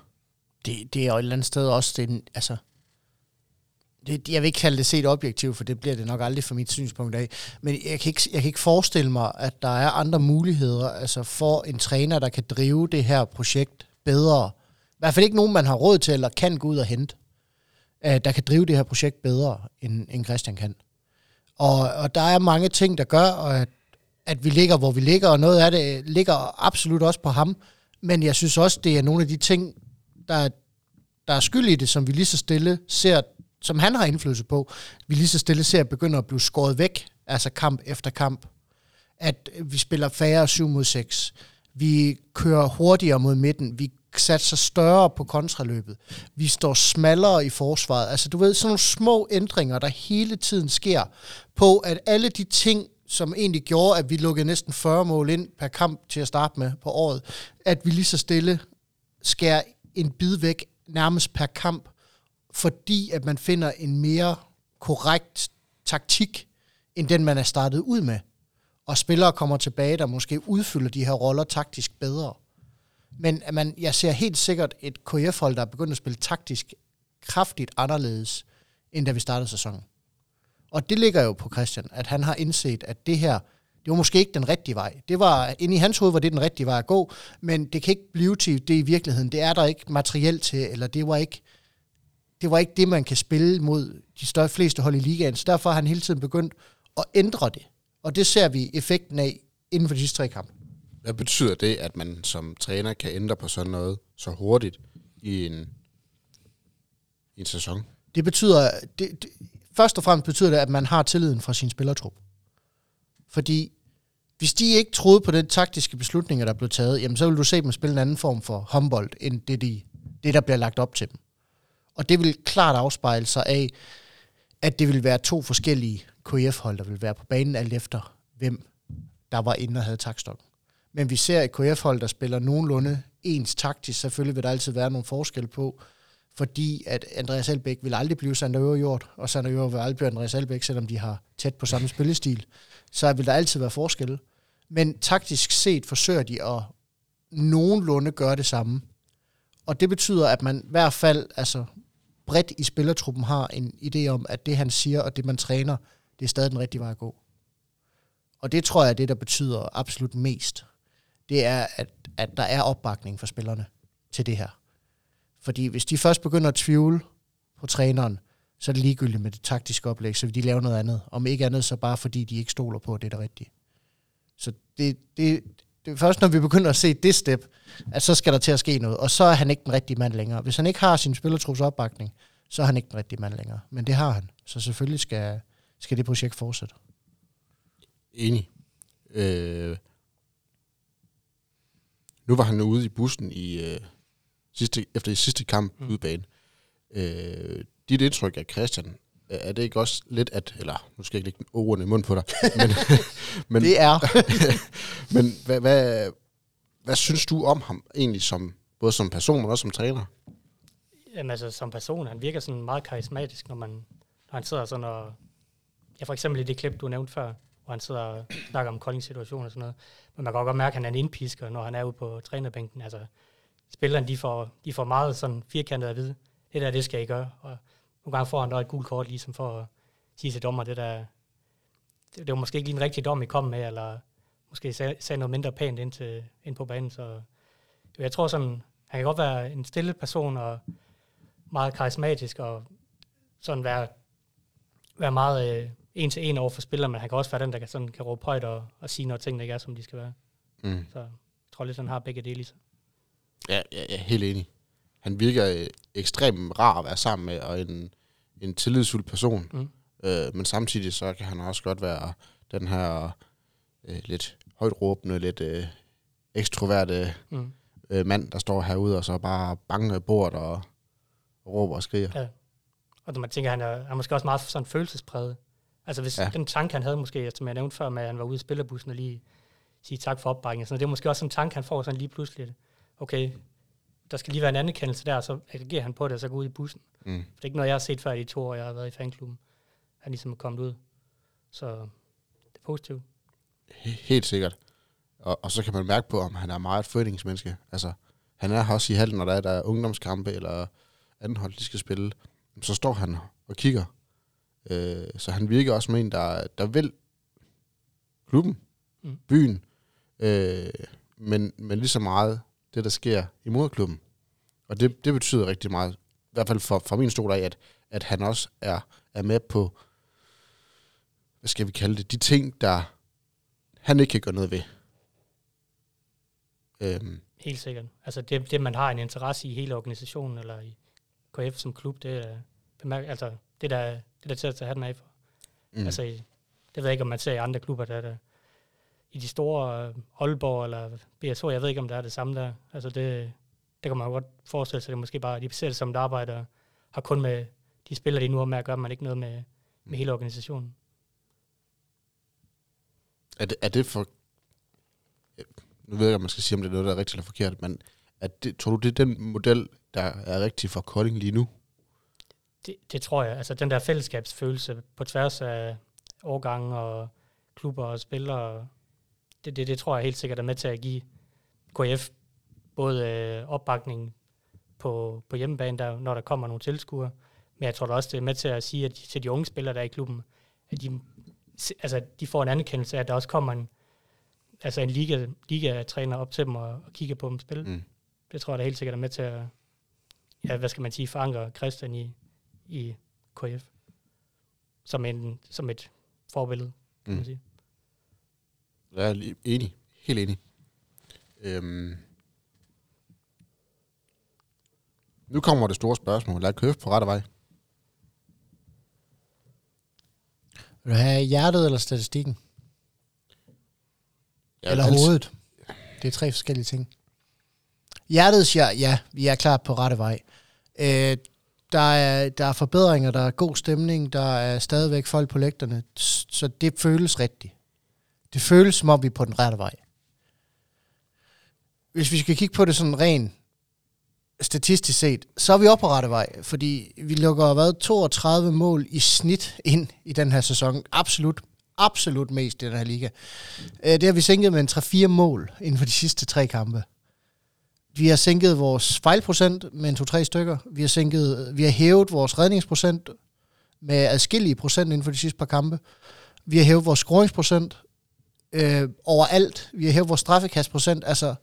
[SPEAKER 3] Det, det er jo et eller andet sted også, det er en, altså, det, jeg vil ikke kalde det set objektivt, for det bliver det nok aldrig fra mit synspunkt af. Men jeg kan, ikke, jeg kan ikke forestille mig, at der er andre muligheder altså for en træner, der kan drive det her projekt bedre. I hvert fald ikke nogen, man har råd til eller kan gå ud og hente, øh, der kan drive det her projekt bedre, end, end Christian kan. Og, og der er mange ting, der gør, at, at vi ligger, hvor vi ligger, og noget af det ligger absolut også på ham. Men jeg synes også, det er nogle af de ting, der, der er skyld i det, som vi lige så stille ser, som han har indflydelse på, vi lige så stille ser begynder at blive skåret væk, altså kamp efter kamp. At øh, vi spiller færre 7 mod 6. Vi kører hurtigere mod midten. Vi satser større på kontraløbet. Vi står smallere i forsvaret. Altså du ved, sådan nogle små ændringer, der hele tiden sker på, at alle de ting, som egentlig gjorde, at vi lukkede næsten 40 mål ind per kamp til at starte med på året, at vi lige så stille skærer en bid væk nærmest per kamp, fordi at man finder en mere korrekt taktik, end den man er startet ud med. Og spillere kommer tilbage, der måske udfylder de her roller taktisk bedre. Men at man, jeg ser helt sikkert et KF-hold, der er begyndt at spille taktisk kraftigt anderledes, end da vi startede sæsonen. Og det ligger jo på Christian, at han har indset, at det her, det var måske ikke den rigtige vej. Det var, inde i hans hoved var det den rigtige vej at gå, men det kan ikke blive til det i virkeligheden. Det er der ikke materielt til, eller det var ikke, det var ikke det, man kan spille mod de større, fleste hold i ligaen. Så derfor har han hele tiden begyndt at ændre det. Og det ser vi effekten af inden for de sidste tre kampe.
[SPEAKER 1] Hvad betyder det, at man som træner kan ændre på sådan noget så hurtigt i en, i en sæson?
[SPEAKER 3] Det betyder, det, det, først og fremmest betyder det, at man har tilliden fra sin spillertrup. Fordi hvis de ikke troede på den taktiske beslutninger, der blev taget, jamen så vil du se dem spille en anden form for håndbold, end det, de, det der bliver lagt op til dem. Og det vil klart afspejle sig af, at det vil være to forskellige KF-hold, der vil være på banen, alt efter hvem der var inde og havde takstokken. Men vi ser et KF-hold, der spiller nogenlunde ens taktisk. Selvfølgelig vil der altid være nogle forskel på, fordi at Andreas Albæk vil aldrig blive Sander Øverjord, og Sander Øverjord vil aldrig blive Andreas Albæk, selvom de har tæt på samme spillestil. Så vil der altid være forskel. Men taktisk set forsøger de at nogenlunde gøre det samme. Og det betyder, at man i hvert fald altså, bredt i spillertruppen har en idé om, at det han siger og det man træner, det er stadig den rigtige vej at gå. Og det tror jeg er det, der betyder absolut mest. Det er, at, at der er opbakning for spillerne til det her. Fordi hvis de først begynder at tvivle på træneren, så er det ligegyldigt med det taktiske oplæg, så vil de lave noget andet. Om ikke andet, så bare fordi de ikke stoler på, at det er det rigtige. Så det, det, det er først, når vi begynder at se det step, at så skal der til at ske noget. Og så er han ikke den rigtige mand længere. Hvis han ikke har sin spillertrupps opbakning, så er han ikke den rigtige mand længere. Men det har han. Så selvfølgelig skal, skal det projekt fortsætte.
[SPEAKER 1] Enig. Øh, nu var han ude i bussen i øh, sidste, efter i sidste kamp mm. udbane. Øh, dit indtryk af Christian, er det ikke også lidt at, eller nu skal jeg ikke lægge ordene i munden på dig, men,
[SPEAKER 3] men, det er.
[SPEAKER 1] men hvad, hvad, hvad synes du om ham egentlig, som, både som person, men også som træner?
[SPEAKER 2] Jamen altså, som person, han virker sådan meget karismatisk, når, man, når han sidder sådan og... Ja, for eksempel i det klip, du nævnte før, hvor han sidder og snakker om Kolding-situationen og sådan noget. Men man kan godt mærke, at han er en indpisker, når han er ude på trænerbænken. Altså, spillerne, de får, de får meget sådan firkantet at vide, det der, det skal I gøre. Og nogle gange får han da et gult kort, ligesom for at sige til dommer, det der, det, det var måske ikke lige en rigtig dom, I kom med, eller måske sagde, sagde noget mindre pænt ind, til, ind på banen. Så jeg tror sådan, han kan godt være en stille person, og meget karismatisk, og sådan være, være meget øh, en til en over for spillere, men han kan også være den, der kan, sådan, kan råbe højt og, og sige, når tingene ikke er, som de skal være. Mm. Så jeg tror lidt, han har begge dele i sig.
[SPEAKER 1] Ja, ja, ja, helt enig. Han virker øh, ekstremt rar at være sammen med, og en, en tillidsfuld person. Mm. Øh, men samtidig så kan han også godt være den her øh, lidt højt råbende, lidt øh, ekstroverte mm. øh, mand, der står herude og så bare bange bordet og, og råber og skriger. Ja.
[SPEAKER 2] Og når man tænker, han er, han er måske også meget sådan følelsespræget. Altså hvis ja. den tanke, han havde måske, som jeg nævnte før, med at han var ude i spillerbussen og lige sige tak for opbakningen, så det er måske også en tanke, han får sådan lige pludselig. Okay, der skal lige være en anerkendelse der, så agerer han på det, og så går ud i bussen. Mm. For det er ikke noget, jeg har set før i de to år, jeg har været i fanklubben. Han ligesom er kommet ud. Så det er positivt.
[SPEAKER 1] Helt sikkert. Og, og så kan man mærke på, om han er meget et foreningsmenneske. Altså, han er også i halden, når der er, der er ungdomskampe eller anden hold, de skal spille. Så står han og kigger. Øh, så han virker også med en, der, der vil klubben, mm. byen, øh, men, men lige så meget det, der sker i moderklubben. Og det, det betyder rigtig meget, i hvert fald for, for min stol af, at, at han også er, er med på, hvad skal vi kalde det, de ting, der han ikke kan gøre noget ved.
[SPEAKER 2] Øhm. Helt sikkert. Altså det, det, man har en interesse i hele organisationen, eller i KF som klub, det er, bemærk, altså, det der, det der til at tage hatten af for. Mm. Altså, det ved jeg ikke, om man ser i andre klubber, der, der i de store øh, Aalborg eller BSH, jeg ved ikke, om der er det samme der. Altså det, det kan man jo godt forestille sig, det er måske bare, de ser det som et arbejde, og har kun med de spillere, de nu har med at gøre, man ikke noget med, med hele organisationen.
[SPEAKER 1] Er det, er det for... Nu ved jeg ikke, om man skal sige, om det er noget, der er rigtigt eller forkert, men er det, tror du, det er den model, der er rigtig for Kolding lige nu?
[SPEAKER 2] Det, det tror jeg. Altså den der fællesskabsfølelse på tværs af årgange og klubber og spillere, det, det, det tror jeg helt sikkert er med til at give KF både øh, opbakning på, på hjemmebane, der, når der kommer nogle tilskuere, men jeg tror da også, det er med til at sige at de, til de unge spillere, der er i klubben, at de, altså, de får en anerkendelse af, at der også kommer en, altså en liga, liga-træner op til dem og, og kigger på dem spille. Mm. Det tror jeg da helt sikkert er med til at, ja, hvad skal man sige, forankre Christian i, i KF. Som, en, som et forbillede, kan mm. man sige.
[SPEAKER 1] Jeg er enig. Helt enig. Øhm. Nu kommer det store spørgsmål. Lad KF på rette vej.
[SPEAKER 3] Vil du have hjertet eller statistikken? Ja, eller altså, hovedet? Det er tre forskellige ting. Hjertet siger, ja, vi er klart på rette vej. Øh, der, er, der er forbedringer, der er god stemning, der er stadigvæk folk på lægterne, så det føles rigtigt. Det føles som om, vi er på den rette vej. Hvis vi skal kigge på det sådan rent statistisk set, så er vi oppe på rette vej, fordi vi lukker hvad, 32 mål i snit ind i den her sæson. Absolut, absolut mest i den her liga. Øh, det har vi sænket med en 3-4 mål inden for de sidste tre kampe. Vi har sænket vores fejlprocent med en 2-3 stykker. Vi har, sænket, vi har hævet vores redningsprocent med adskillige procent inden for de sidste par kampe. Vi har hævet vores scoringsprocent øh, overalt. Vi har hævet vores straffekastprocent. Altså,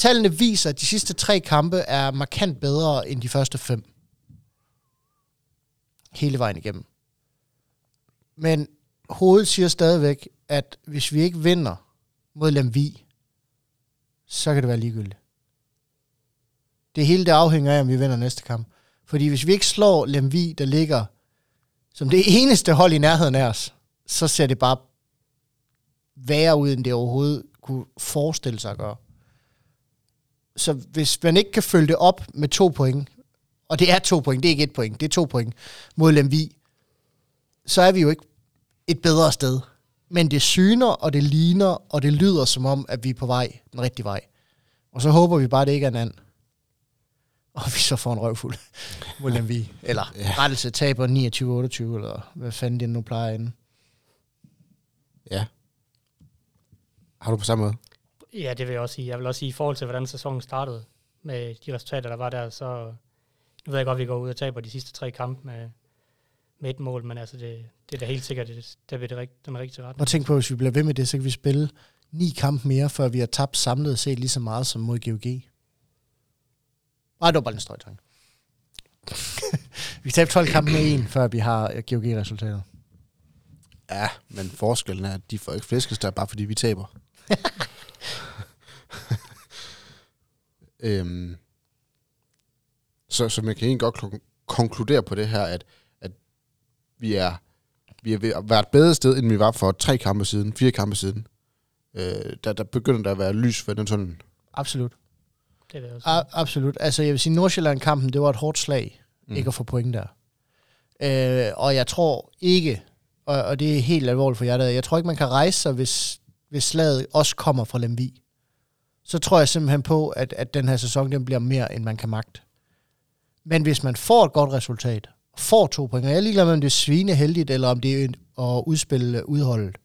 [SPEAKER 3] Tallene viser, at de sidste tre kampe er markant bedre end de første fem. Hele vejen igennem. Men hovedet siger stadigvæk, at hvis vi ikke vinder mod Lemvi, så kan det være ligegyldigt. Det hele det afhænger af, om vi vinder næste kamp. Fordi hvis vi ikke slår Lemvi, der ligger som det eneste hold i nærheden af os, så ser det bare værre ud, end det overhovedet kunne forestille sig at gøre. Så hvis man ikke kan følge det op med to point, og det er to point, det er ikke et point, det er to point mod Lemvi, så er vi jo ikke et bedre sted. Men det syner, og det ligner, og det lyder som om, at vi er på vej den rigtige vej. Og så håber vi bare, at det ikke er en anden. Og vi så får en røvfuld mod Lemvi. Eller ja. rettelse taber 29-28, eller hvad fanden det nu plejer inden.
[SPEAKER 1] Ja. Har du på samme måde?
[SPEAKER 2] Ja, det vil jeg også sige. Jeg vil også sige, i forhold til, hvordan sæsonen startede med de resultater, der var der, så nu ved jeg godt, at vi går ud og taber de sidste tre kampe med, med et mål, men altså det, det er da helt sikkert, det, det er det rigt, den rigtige retning.
[SPEAKER 3] Og tænk på, hvis vi bliver ved med det, så kan vi spille ni kampe mere, før vi har tabt samlet set lige så meget som mod GOG. Nej, det var bare en støjtang. vi tabte 12 kampe med en, før vi har GOG-resultatet.
[SPEAKER 1] Ja, men forskellen er, at de får ikke flæskesteg, bare fordi vi taber. øhm, så, så man kan egentlig godt konkludere på det her, at, at vi er vi har været et bedre sted, end vi var for tre kampe siden, fire kampe siden. Øh, der, der begynder der at være lys for den sådan.
[SPEAKER 3] Absolut. Det er også. A- absolut. Altså, jeg vil sige, Nordsjælland-kampen, det var et hårdt slag, mm. ikke at få point der. Øh, og jeg tror ikke, og, og det er helt alvorligt for jer, der, jeg tror ikke, man kan rejse sig, hvis, hvis slaget også kommer fra Lemvi så tror jeg simpelthen på, at, at den her sæson den bliver mere, end man kan magte. Men hvis man får et godt resultat, får to point, og jeg er ligeglad med, om det er svine heldigt, eller om det er at udspille udholdet.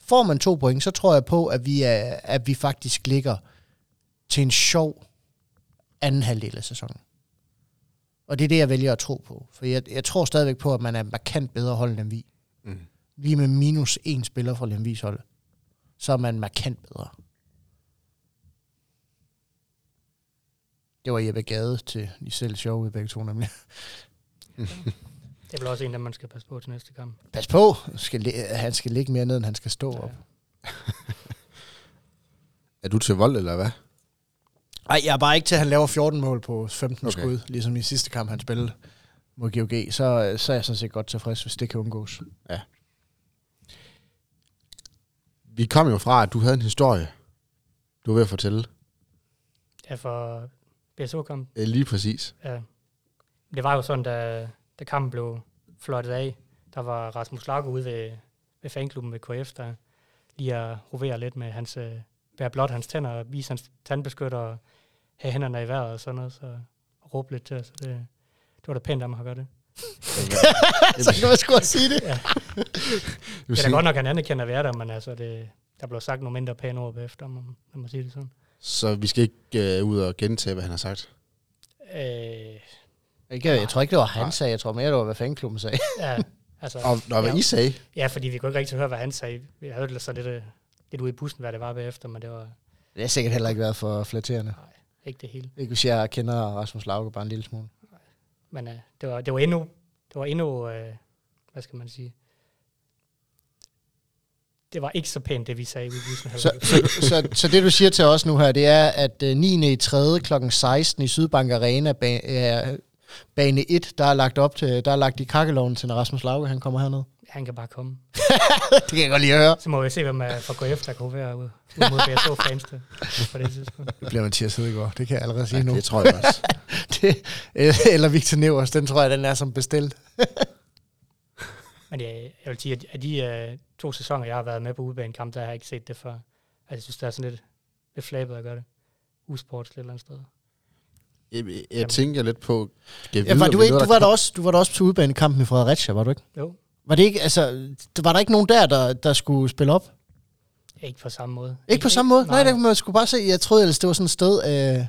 [SPEAKER 3] Får man to point, så tror jeg på, at vi, er, at vi faktisk ligger til en sjov anden halvdel af sæsonen. Og det er det, jeg vælger at tro på. For jeg, jeg tror stadigvæk på, at man er markant bedre hold end vi. Mm. Lige med minus en spiller fra Lemvis hold, så er man markant bedre. Det var Jeppe Gade til de selv sjove begge to nemlig.
[SPEAKER 2] det er vel også en, der man skal passe på til næste kamp.
[SPEAKER 3] Pas på! Skal, han skal ligge mere ned, end han skal stå ja. op.
[SPEAKER 1] er du til vold, eller hvad?
[SPEAKER 3] Nej, jeg er bare ikke til, at han laver 14 mål på 15 okay. skud, ligesom i sidste kamp, han spillede mod GOG. Så, så er jeg sådan set godt tilfreds, hvis det kan undgås. Ja.
[SPEAKER 1] Vi kom jo fra, at du havde en historie, du var ved at fortælle.
[SPEAKER 2] Ja, for BSO kom.
[SPEAKER 1] Øh, Lige præcis.
[SPEAKER 2] Ja. Det var jo sådan, da, da kampen blev fløjtet af, der var Rasmus Lager ude ved, ved fanklubben ved KF, der lige at rovere lidt med hans, øh, være blot hans tænder, og vise hans tandbeskytter, og have hænderne i vejret og sådan noget, så og råbe lidt til os. Så det, det var da pænt af mig at gøre det.
[SPEAKER 3] så kan man sgu også sige det.
[SPEAKER 2] Ja. Det er da godt nok, han anerkender der, men altså, det, der blev sagt nogle mindre pæne ord bagefter, om man må sige det sådan.
[SPEAKER 1] Så vi skal ikke øh, ud og gentage, hvad han har sagt.
[SPEAKER 2] Øh,
[SPEAKER 3] Ikke, jeg tror ikke, det var han sagde. Jeg tror mere, det var, hvad fanklubben sagde.
[SPEAKER 2] ja, altså,
[SPEAKER 1] Og når hvad
[SPEAKER 2] ja,
[SPEAKER 1] I sagde,
[SPEAKER 2] ja, fordi vi kunne ikke rigtig høre, hvad han sagde. Vi hørte lidt så lidt, øh, lidt ude i bussen, hvad det var bagefter, men det var
[SPEAKER 3] Det har sikkert heller ikke været for flatterende.
[SPEAKER 2] ikke det hele.
[SPEAKER 3] Ikke hvis jeg kender Rasmus Lauke bare en lille smule.
[SPEAKER 2] Men øh, det, var, det var endnu, det var endnu, øh, hvad skal man sige, det var ikke så pænt, det vi sagde i bussen.
[SPEAKER 3] Så, så, så, så det du siger til os nu her, det er, at øh, 9. i 3. kl. 16 i Sydbank Arena, ba- er bane 1, der er lagt op til, der er lagt i kakkeloven til, når Rasmus Lauke han kommer herned.
[SPEAKER 2] Han kan bare komme.
[SPEAKER 3] det kan jeg godt lide at høre.
[SPEAKER 2] Så må vi se, hvem er fra KF, der kan være ude, ude mod BSO fans til, på det tidspunkt.
[SPEAKER 3] Det bliver Mathias Hedegaard, det kan jeg allerede sige
[SPEAKER 1] ja,
[SPEAKER 3] nu.
[SPEAKER 1] det tror jeg også.
[SPEAKER 3] Eller Victor Nevers, den tror jeg, den er som bestilt.
[SPEAKER 2] Men jeg, jeg vil sige, at af de øh, to sæsoner, jeg har været med på udebanekamp, der har jeg ikke set det før. Altså, jeg synes, det er sådan lidt, lidt flabet at gøre det. Usportsligt et eller andet sted.
[SPEAKER 1] Jeg, jeg, jeg tænker lidt på...
[SPEAKER 3] Ja, var, du, ikke, du, var der også, du var der også til udbanekampen i Fredericia, var du ikke?
[SPEAKER 2] Jo,
[SPEAKER 3] Var, det ikke, altså, var der ikke nogen der, der, der skulle spille op?
[SPEAKER 2] ikke på samme måde.
[SPEAKER 3] Ikke på samme måde? Nej, Nej det man skulle bare se. Jeg troede ellers, det var sådan et sted... Øh,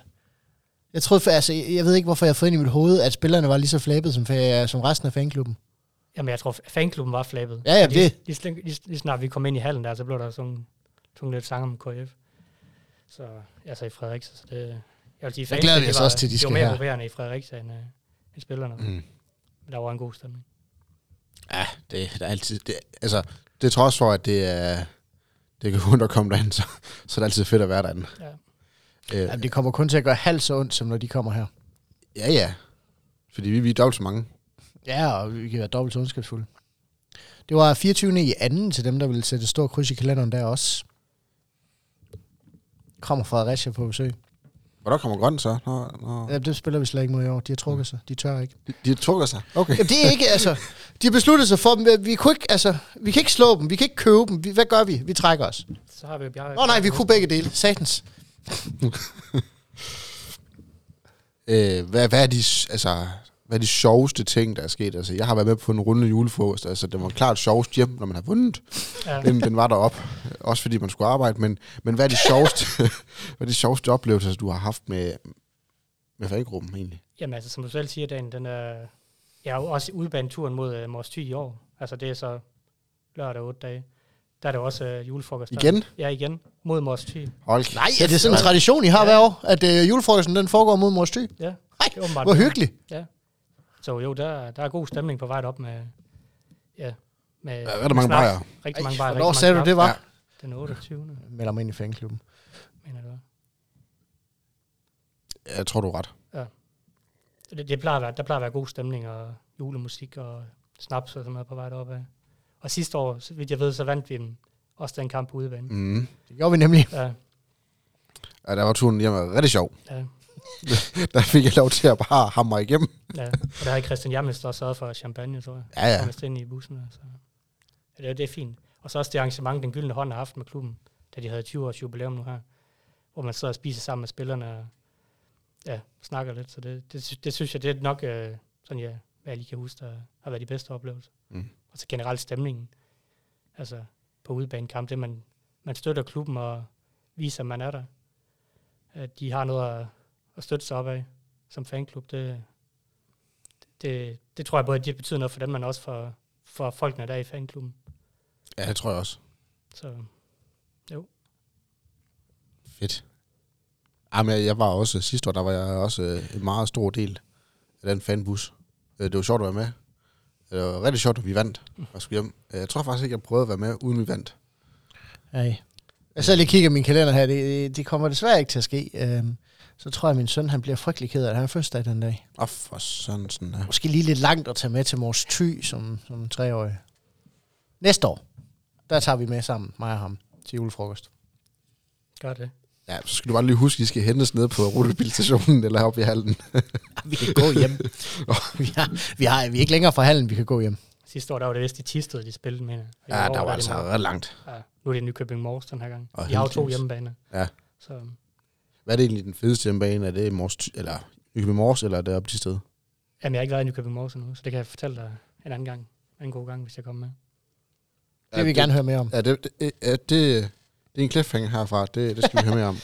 [SPEAKER 3] jeg troede, for, altså, jeg ved ikke, hvorfor jeg har fået ind i mit hoved, at spillerne var lige så flabet som, som resten af fanklubben.
[SPEAKER 2] Jamen, jeg tror, fanklubben var flabet.
[SPEAKER 3] Ja, ja, det-
[SPEAKER 2] Lige, lige, lige, lige, snart vi kom ind i hallen der, så blev der sådan, sådan lidt sang om KF. Så jeg sagde Fredericia, så det... Jeg vil sige,
[SPEAKER 3] Der glæder vi os
[SPEAKER 2] var,
[SPEAKER 3] også til, de skal
[SPEAKER 2] var mere
[SPEAKER 3] her.
[SPEAKER 2] hoverende i Fredericia end, uh, end spillerne. Mm. Men der var en god stemning.
[SPEAKER 1] Ja, det, det er altid... Det, altså, det er trods for, at det er... Det kan ondt at komme derind, så, så er det altid fedt at være derinde.
[SPEAKER 2] Ja.
[SPEAKER 1] Øh,
[SPEAKER 3] Jamen, det kommer kun til at gøre halvt så ondt, som når de kommer her.
[SPEAKER 1] ja, ja. Fordi vi, vi er dobbelt så mange.
[SPEAKER 3] Ja, og vi kan være dobbelt så ondskabsfulde. Det var 24. i anden til dem, der ville sætte et stort kryds i kalenderen der også. Kommer Fredericia på besøg.
[SPEAKER 1] Hvornår kommer grøn så? Nå, nå.
[SPEAKER 3] Ja, det spiller vi slet ikke mod i år. De har trukket sig. De tør ikke.
[SPEAKER 1] De, de har trukket sig. Okay.
[SPEAKER 3] Jamen, det er ikke, altså... De har besluttet sig for dem. Vi, kunne ikke, altså, vi kan ikke slå dem. Vi kan ikke købe dem. Vi, hvad gør vi? Vi trækker os.
[SPEAKER 2] Så har vi Bjarke.
[SPEAKER 3] Åh oh, nej, vi kunne begge dele. Satans.
[SPEAKER 1] Øh, hvad, hvad, er de, altså, hvad er de sjoveste ting, der er sket? Altså, jeg har været med på en runde julefrokost. Altså, det var klart sjovest hjem, når man har vundet.
[SPEAKER 2] Ja.
[SPEAKER 1] Den, den var derop. Også fordi man skulle arbejde. Men, men hvad er de sjoveste, hvad er de sjoveste oplevelser, du har haft med, med fangruppen egentlig?
[SPEAKER 2] Jamen altså, som du selv siger, Dan, den er... Jeg er jo også udbaneturen mod uh, Mors Thy i år. Altså, det er så lørdag 8 dage. Der er det også uh, julefrokost. der.
[SPEAKER 1] Igen?
[SPEAKER 2] Ja, igen. Mod Mors Thy.
[SPEAKER 1] Hold
[SPEAKER 3] Nej, er det sådan en tradition, I har
[SPEAKER 2] Ja.
[SPEAKER 3] hver år? At øh, julefrokosten den foregår mod Mors Thy?
[SPEAKER 2] Ja,
[SPEAKER 3] Nej,
[SPEAKER 2] det er åbenbart
[SPEAKER 3] hvor
[SPEAKER 2] det.
[SPEAKER 3] hyggeligt.
[SPEAKER 2] Så jo, der, der er god stemning på vej op med... Ja, med,
[SPEAKER 1] Ja, er der mange bajer?
[SPEAKER 2] Rigtig mange bajer.
[SPEAKER 3] Hvornår sagde du det var?
[SPEAKER 1] Ja.
[SPEAKER 2] Den 28.
[SPEAKER 3] Melder mig ind i fanklubben.
[SPEAKER 2] mener jeg, det var.
[SPEAKER 1] Jeg tror, du er ret.
[SPEAKER 2] Så Det, det plejer at være, der plejer at være god stemning og julemusik og snaps og sådan noget på vej deroppe af. Og sidste år, så vidt jeg ved, så vandt vi dem også den kamp på udebane.
[SPEAKER 1] Mm.
[SPEAKER 3] Det gjorde vi nemlig.
[SPEAKER 2] Ja,
[SPEAKER 1] Ja, der var turen hjem var rigtig sjov.
[SPEAKER 2] ja,
[SPEAKER 1] Der fik jeg lov til at bare hamre igennem.
[SPEAKER 2] ja. Og der havde Christian Jammes også sørget for champagne, tror jeg.
[SPEAKER 1] Ja, ja.
[SPEAKER 2] Vist ind i bussen. Altså. Ja, det, det er fint. Og så også det arrangement, den gyldne hånd har haft med klubben, da de havde 20 års jubilæum nu her, hvor man sidder og spiser sammen med spillerne og ja, snakker lidt. Så det, det, det synes jeg, det er nok øh, sådan, ja, hvad jeg lige kan huske, der har været de bedste oplevelser.
[SPEAKER 1] Mm.
[SPEAKER 2] Og så generelt stemningen. Altså på udebanekamp, det man, man støtter klubben og viser, at man er der. At de har noget at, at støtte sig op af som fanklub, det, det, det tror jeg både, det betyder noget for dem, men også for, for folkene der i fanklubben.
[SPEAKER 1] Ja, det tror jeg også.
[SPEAKER 2] Så
[SPEAKER 1] Fedt. Jamen, jeg, jeg var også, sidste år, der var jeg også øh, en meget stor del af den fanbus. Øh, Det var sjovt at være med. Det var rigtig sjovt, at vi vandt og skulle hjem. Øh, Jeg tror faktisk ikke, jeg prøvede at være med, uden vi vandt.
[SPEAKER 3] Hey. Jeg så lige kigger min kalender her. Det, det, det kommer desværre ikke til at ske. Øhm, så tror jeg, at min søn han bliver frygtelig ked af det. Han har fødselsdag den dag.
[SPEAKER 1] Åh, for sådan sådan der.
[SPEAKER 3] Måske lige lidt langt at tage med til Mors Thy som, som treårig. Næste år, der tager vi med sammen, mig og ham. til julefrokost.
[SPEAKER 2] Gør det.
[SPEAKER 1] Ja, så skal du bare lige huske, at I skal hentes ned på rutebilstationen eller heroppe i hallen.
[SPEAKER 3] Vi kan gå hjem. vi, har, vi, har, vi er ikke længere fra hallen, vi kan gå hjem.
[SPEAKER 2] Sidste år, der var det vist i Tisted, de spillede med. I
[SPEAKER 1] Ja,
[SPEAKER 2] år
[SPEAKER 1] der var
[SPEAKER 2] er det
[SPEAKER 1] altså ret langt.
[SPEAKER 2] Ja, nu er det Nykøbing Mors den her gang.
[SPEAKER 1] Og
[SPEAKER 2] de har jo to hjemmebaner.
[SPEAKER 1] Ja.
[SPEAKER 2] Så
[SPEAKER 1] Hvad er det egentlig den fedeste hjemmebane? Er det Mors, eller Nykøbing Mors, eller er det oppe til sted?
[SPEAKER 2] jamen, jeg har ikke været i Nykøbing Mors endnu, så det kan jeg fortælle dig en anden gang. En god gang, hvis jeg kommer med.
[SPEAKER 3] Det vil vi gerne høre mere om.
[SPEAKER 1] Ja, det, det, det, det er en cliffhanger herfra. Det, det skal vi høre mere om.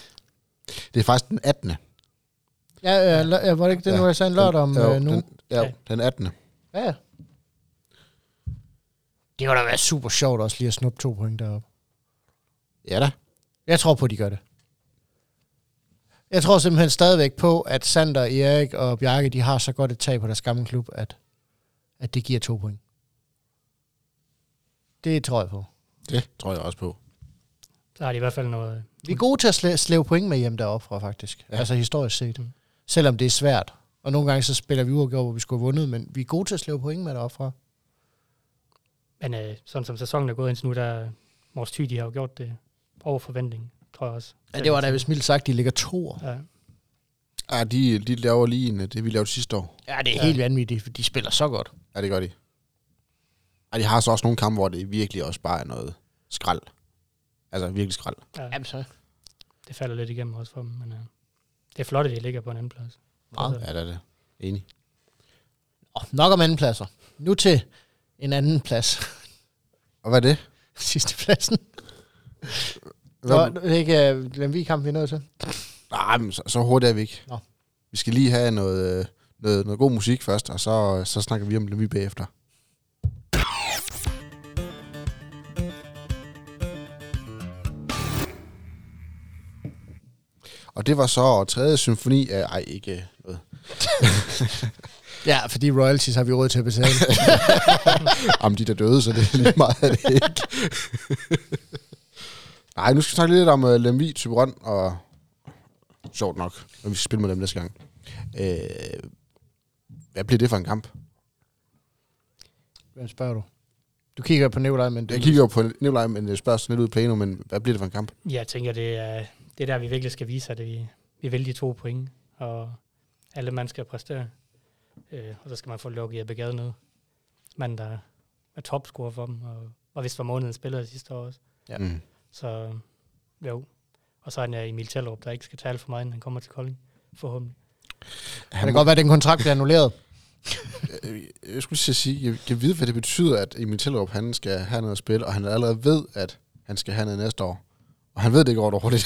[SPEAKER 1] Det er faktisk den 18.
[SPEAKER 3] Ja, øh, ja, var det ikke det,
[SPEAKER 1] Ja.
[SPEAKER 3] nu jeg sagde en lørdag om
[SPEAKER 1] jo,
[SPEAKER 3] øh, nu?
[SPEAKER 1] Den, ja,
[SPEAKER 2] Ja.
[SPEAKER 1] den 18.
[SPEAKER 3] Ja. Det kunne da være super sjovt også lige at snuppe to point deroppe.
[SPEAKER 1] Ja da.
[SPEAKER 3] Jeg tror på, at de gør det. Jeg tror simpelthen stadigvæk på, at Sander, Erik og Bjarke, de har så godt et tag på deres gamle klub, at, at det giver to point. Det tror jeg på.
[SPEAKER 1] Det tror jeg også på.
[SPEAKER 2] Så har de i hvert fald noget...
[SPEAKER 3] Vi er gode til at slæ- slæve point med hjem deroppe fra, faktisk.
[SPEAKER 1] Ja.
[SPEAKER 3] Ja. Altså historisk set.
[SPEAKER 2] Mm.
[SPEAKER 3] Selvom det er svært. Og nogle gange så spiller vi uafgjort, hvor vi skulle have vundet, men vi er gode til at slæve point med deroppe fra.
[SPEAKER 2] Men øh, sådan som sæsonen er gået indtil nu, der Mors Thy, de har jo gjort det over forventning, tror jeg også.
[SPEAKER 3] Ja, det var da, hvis mildt sagt, de ligger to.
[SPEAKER 2] Ja.
[SPEAKER 1] Ja, de, de laver lige en, det, vi lavede sidste år.
[SPEAKER 3] Ja, det er
[SPEAKER 2] Ja.
[SPEAKER 3] helt vanvittigt, for de spiller så godt.
[SPEAKER 1] Ja, det gør de. Og de har så også nogle kampe, hvor det virkelig også bare er noget skrald. Altså virkelig skrald.
[SPEAKER 2] ja.
[SPEAKER 3] Jamen så.
[SPEAKER 2] Det falder lidt igennem også for dem, men øh, det er flot, at de ligger på en anden plads.
[SPEAKER 3] Meget.
[SPEAKER 1] Ja, det er det. Enig.
[SPEAKER 3] Oh, nok om anden pladser. Nu til en anden plads.
[SPEAKER 1] Og hvad er det?
[SPEAKER 3] Sidste pladsen.
[SPEAKER 1] Hvad,
[SPEAKER 3] Nå, det er ikke uh, Lemvig-kamp, vi er nødt til.
[SPEAKER 1] nej, men så, så hurtigt er vi ikke.
[SPEAKER 3] Nå.
[SPEAKER 1] Vi skal lige have noget, øh, noget, noget god musik først, og så, så snakker vi om det vi bagefter. Og det var så tredje symfoni af... Ej, ikke noget.
[SPEAKER 3] Ja, fordi royalties har vi råd til at betale.
[SPEAKER 1] Om de der døde, så det er lige meget af det ikke. Nej, nu skal vi snakke lidt om uh, Lemvi, Tyberon og... Sjovt nok, og vi skal spille med dem næste gang. Øh, hvad bliver det for en kamp?
[SPEAKER 3] Hvem spørger du? Du kigger på Nikolaj, men du...
[SPEAKER 1] Jeg kigger jo på Nikolaj, men jeg spørger sådan lidt ud i plano, men hvad bliver det for en kamp?
[SPEAKER 2] Jeg tænker, det er, det er der, vi virkelig skal vise, at vi, vi vil de to point, og alle mand skal præstere. Øh, og så skal man få lukket Jeppe Gade ned. Manden, der er topscorer for dem, og var vist for måneden spiller sidste år også.
[SPEAKER 3] Ja.
[SPEAKER 1] Mm.
[SPEAKER 2] Så jo. Og så er der Emil Tellerup, der ikke skal tale for mig, når han kommer til Kolding. Forhåbentlig.
[SPEAKER 3] Kan det godt være, at den kontrakt bliver annulleret?
[SPEAKER 1] Øh, Jeg skulle lige sige, jeg kan vide, hvad det betyder, at Emil Tellerup, han skal have noget at spille, og han allerede ved, at han skal have noget næste år. Og han ved det ikke går dårligt.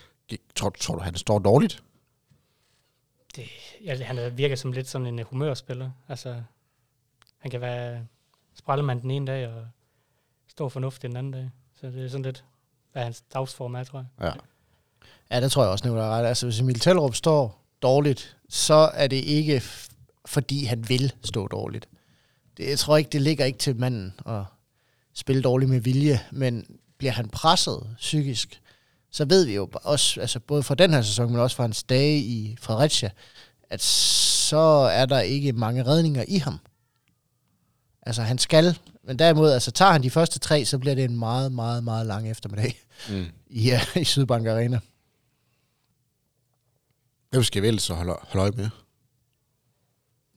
[SPEAKER 1] tror, tror du, han står dårligt?
[SPEAKER 2] Det, ja, han er- virker som lidt sådan en øh, humørspiller. Altså, han kan være sprallemand den ene dag, og stå fornuftig den anden dag. Så det er sådan lidt, hvad hans dagsform er, tror jeg.
[SPEAKER 1] Ja.
[SPEAKER 3] Ja, det tror jeg også, Nikolaj er ret. Altså, hvis Emil Tellerup står dårligt, så er det ikke, fordi han vil stå dårligt. Det, jeg tror ikke, det ligger ikke til manden at spille dårligt med vilje, men bliver han presset psykisk, så ved vi jo også, altså både fra den her sæson, men også fra hans dage i Fredericia, at så er der ikke mange redninger i ham. Altså han skal, men derimod, altså tager han de første tre, så bliver det en meget, meget, meget lang eftermiddag
[SPEAKER 1] Mm.
[SPEAKER 3] i, uh, i Sydbank Arena.
[SPEAKER 1] Hvem skal vi ellers så holde, holde øje med?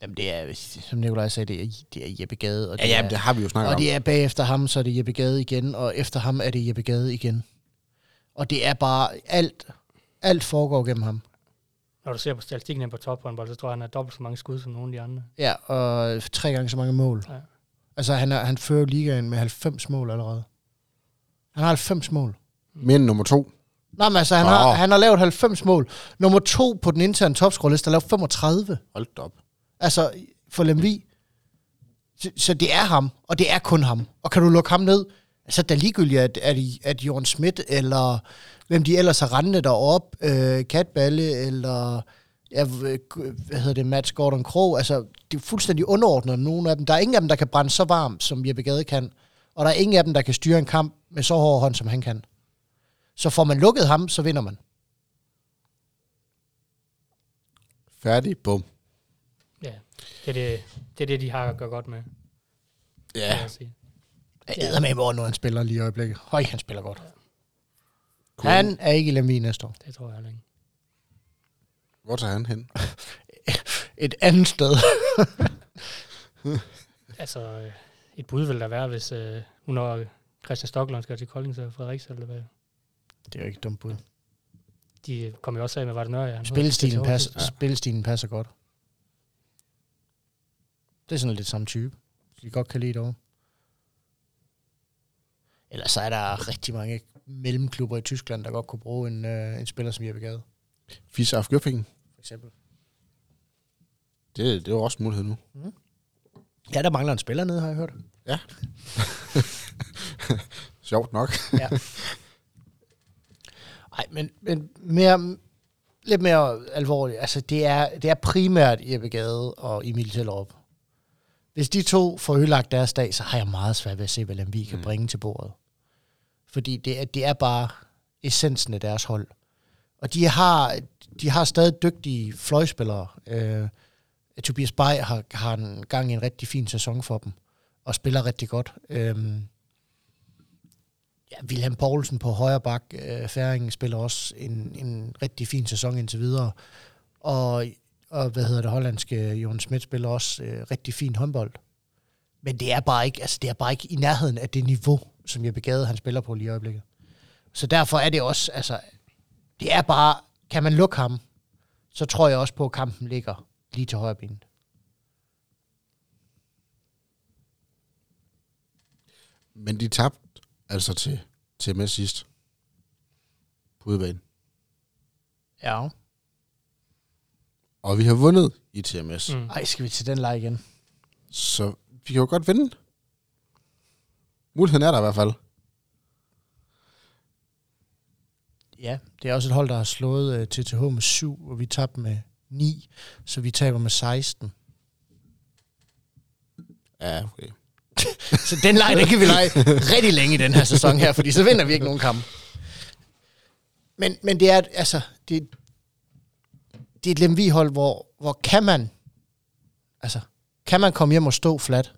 [SPEAKER 3] Jamen det er, som Nikolaj sagde, det er, det er Jeppe Gade. Og
[SPEAKER 1] Ja,
[SPEAKER 3] det,
[SPEAKER 1] ja,
[SPEAKER 3] er,
[SPEAKER 1] det har vi jo snakket
[SPEAKER 3] og
[SPEAKER 1] om.
[SPEAKER 3] det er bagefter ham, så er det Jeppe Gade igen, og efter ham er det Jeppe Gade igen. Og det er bare alt, alt foregår gennem ham.
[SPEAKER 2] Når du ser på statistikken på tophåndbold, så tror jeg, han har dobbelt så mange skud som nogle af de andre.
[SPEAKER 3] Ja, og tre gange så mange mål.
[SPEAKER 2] Ja.
[SPEAKER 3] Altså han, er, han fører ligaen med 90 mål allerede. Han har 90 mål.
[SPEAKER 1] Men nummer to.
[SPEAKER 3] Nej, men altså, han,
[SPEAKER 1] Nå.
[SPEAKER 3] har, han har lavet 90 mål. Nummer to på den interne topscoreliste har lavet 35.
[SPEAKER 1] Hold op.
[SPEAKER 3] Altså, for Lemvi. Så, så det er ham, og det er kun ham. Og kan du lukke ham ned, så er det ligegyldigt, at, at, at Jørgen Schmidt, eller hvem de ellers har rendet derop, øh, Katballe, eller ja, øh, hvad hedder det, Mats Gordon Krog, altså, det er fuldstændig underordnet nogle af dem. Der er ingen af dem, der kan brænde så varmt, som Jeppe Gade kan. Og der er ingen af dem, der kan styre en kamp med så hård hånd, som han kan. Så får man lukket ham, så vinder man.
[SPEAKER 1] Færdig. Bum.
[SPEAKER 2] Det er det, det, er det de har at gøre godt med.
[SPEAKER 1] Ja.
[SPEAKER 2] kan jeg sige.
[SPEAKER 3] Jeg æder med, hvor når han spiller lige i øjeblikket. Høj, han spiller godt.
[SPEAKER 1] Kunne
[SPEAKER 3] Han er ikke i Lemvig næste år.
[SPEAKER 2] Det tror jeg ikke.
[SPEAKER 1] Hvor tager han hen?
[SPEAKER 3] Et andet sted.
[SPEAKER 2] Altså, øh, et bud vil der være, hvis øh, nu når Christian Stockland skal til Kolding, så Frederiks eller hvad.
[SPEAKER 3] Det er jo ikke et dumt bud.
[SPEAKER 2] De kom jo også af med, var det Nørre?
[SPEAKER 3] Spilstilen, pas,
[SPEAKER 1] Ja.
[SPEAKER 3] spilstilen passer godt. Det er sådan lidt samme type. De godt kan lide det over. Ellers så er der rigtig mange mellemklubber i Tyskland, der godt kunne bruge en, øh, en spiller som Jeppe Gade,
[SPEAKER 1] Fis af
[SPEAKER 3] for eksempel.
[SPEAKER 1] Det, det er jo også en mulighed nu.
[SPEAKER 3] Ja, der mangler en spiller nede, har jeg hørt.
[SPEAKER 1] Sjovt nok.
[SPEAKER 3] Nej, men, men mere, lidt mere alvorligt. Altså, det er, det er primært Jeppe Gade og Emil Tellerup. Hvis de to får ødelagt deres dag, så har jeg meget svært ved at se, hvad Lemvig kan
[SPEAKER 1] Mm.
[SPEAKER 3] bringe til bordet. Fordi det er, det er bare essensen af deres hold. Og de har, de har stadig dygtige fløjspillere. Øh, Tobias Bay har, har en gang i en rigtig fin sæson for dem, og spiller rigtig godt. Øh, ja, Wilhelm Poulsen på højre bak, øh, Færingen spiller også en, en rigtig fin sæson indtil videre. Og, og hvad hedder det, hollandske Jon Schmidt spiller også øh, rigtig fin håndbold. Men det er bare ikke, altså det er bare ikke i nærheden af det niveau, som jeg begade, han spiller på lige i øjeblikket. Så derfor er det også, altså, det er bare, kan man lukke ham, så tror jeg også på, at kampen ligger lige til højre benet.
[SPEAKER 1] Men de tabte altså til, til med sidst. På udebane.
[SPEAKER 3] Ja.
[SPEAKER 1] Og vi har vundet i TMS. Mm.
[SPEAKER 3] Ej, skal vi til den leg igen?
[SPEAKER 1] Så vi kan jo godt vinde. Muligheden er der i hvert fald.
[SPEAKER 3] Ja, det er også et hold, der har slået uh, TTH med 7, og vi tabte med 9, så vi taber med 16.
[SPEAKER 1] Ja, okay.
[SPEAKER 3] Så den leg, den kan vi lege rigtig længe i den her sæson her, fordi så vinder vi ikke nogen kamp. Men, men det er, altså, det, det er et Lemvig-hold, hvor, hvor kan man, altså, kan man komme hjem og stå flat,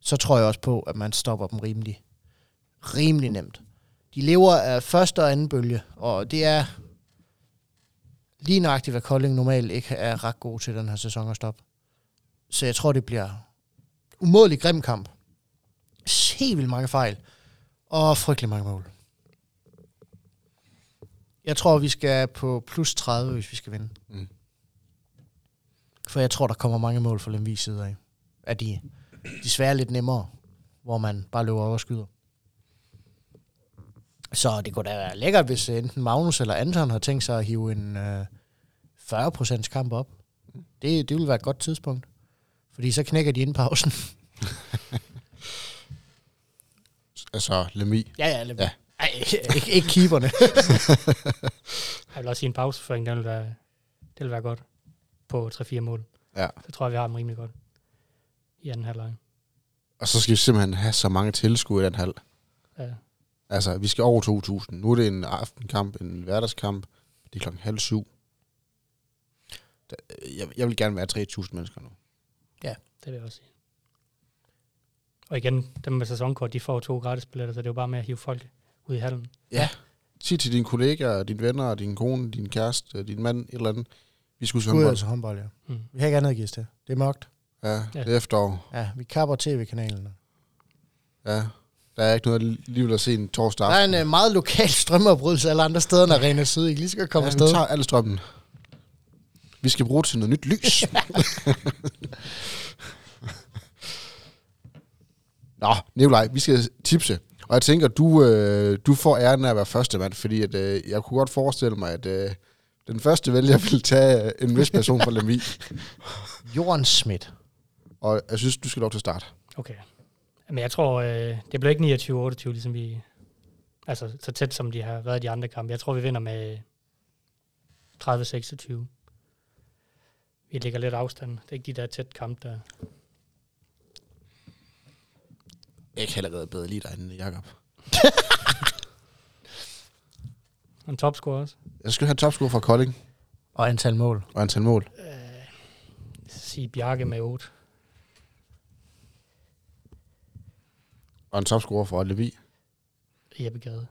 [SPEAKER 3] så tror jeg også på, at man stopper dem rimelig, rimelig nemt. De lever af første og anden bølge, og det er lige nøjagtigt, hvad Kolding normalt ikke er ret god til den her sæson at stoppe. Så jeg tror, det bliver umådelig grim kamp. Helt vildt mange fejl. Og frygtelig mange mål. Jeg tror, vi skal på plus 30, hvis vi skal vinde.
[SPEAKER 1] Mm.
[SPEAKER 3] For jeg tror, der kommer mange mål for Lemvig side af. Af de desværre lidt nemmere, hvor man bare løber over og skyder. Så det kunne da være lækkert, hvis enten Magnus eller Anton har tænkt sig at hive en øh, 40% kamp op. Det, det ville være et godt tidspunkt. Fordi så knækker de inden pausen.
[SPEAKER 1] Altså, Lemmy.
[SPEAKER 3] Ja, ja. Lidt.
[SPEAKER 1] Ja.
[SPEAKER 3] Ja. Ej, ikke, ikke keeperne.
[SPEAKER 2] Jeg vil også sige en pauseføring, den vil være, det vil være godt på 3-4 mål.
[SPEAKER 1] Ja.
[SPEAKER 2] Så tror jeg, vi har dem rimelig godt i anden halvleg.
[SPEAKER 1] Og så skal vi simpelthen have så mange tilskuere i den halv.
[SPEAKER 2] Ja.
[SPEAKER 1] Altså, vi skal over 2.000. Nu er det en aftenkamp, en hverdagskamp. Det er klokken halv syv. Jeg, jeg vil gerne være 3.000 mennesker nu.
[SPEAKER 2] Det vil jeg også sige. Og igen, dem med sæsonkort, de får to gratis billetter, så det er jo bare med at hive folk ud i hallen.
[SPEAKER 1] Sig til dine kollegaer, dine venner, din kone, din kæreste, din mand, et eller andet. Vi skal huske
[SPEAKER 3] Skud
[SPEAKER 1] håndbold.
[SPEAKER 3] altså håndbold, ja.
[SPEAKER 2] Mm.
[SPEAKER 3] Vi har ikke andet at give os til. Det er mørkt.
[SPEAKER 1] Ja,
[SPEAKER 2] Ja.
[SPEAKER 1] det er efterår.
[SPEAKER 3] Ja, vi kapper tv-kanalen.
[SPEAKER 1] Ja. Der er ikke noget alligevel at se en torsdag
[SPEAKER 3] Der er
[SPEAKER 1] aften.
[SPEAKER 3] en uh, meget lokal strømmeoprydelse alle andre steder end Arena Syd. I kan lige godt komme
[SPEAKER 1] ja,
[SPEAKER 3] afsted.
[SPEAKER 1] vi tager alle strømmen. Vi skal bruge til noget nyt lys. Nå, Nikolaj, vi skal tipse. Og jeg tænker, du, øh, du får æren af at være første mand, fordi at, øh, jeg kunne godt forestille mig, at øh, den første vælger vil tage øh, en vis person fra Lemvi.
[SPEAKER 3] Jorden Schmidt.
[SPEAKER 1] Og jeg synes, du skal lov til at starte.
[SPEAKER 2] Okay. Men jeg tror, øh, det bliver ikke 29-28, ligesom vi... Altså, så tæt som de har været i de andre kampe. Jeg tror, vi vinder med 30-26. Vi ligger lidt afstand. Det er ikke de der tæt kampe, der...
[SPEAKER 1] Jeg kan allerede bedre lide dig end Jacob.
[SPEAKER 2] En topscorer også.
[SPEAKER 1] Jeg skal have en topscore fra Kolding
[SPEAKER 3] Og antal mål.
[SPEAKER 1] og antal mål.
[SPEAKER 2] Sige Bjarke med 8.
[SPEAKER 1] Og en topscore fra Levi.
[SPEAKER 2] Jeppe Gade.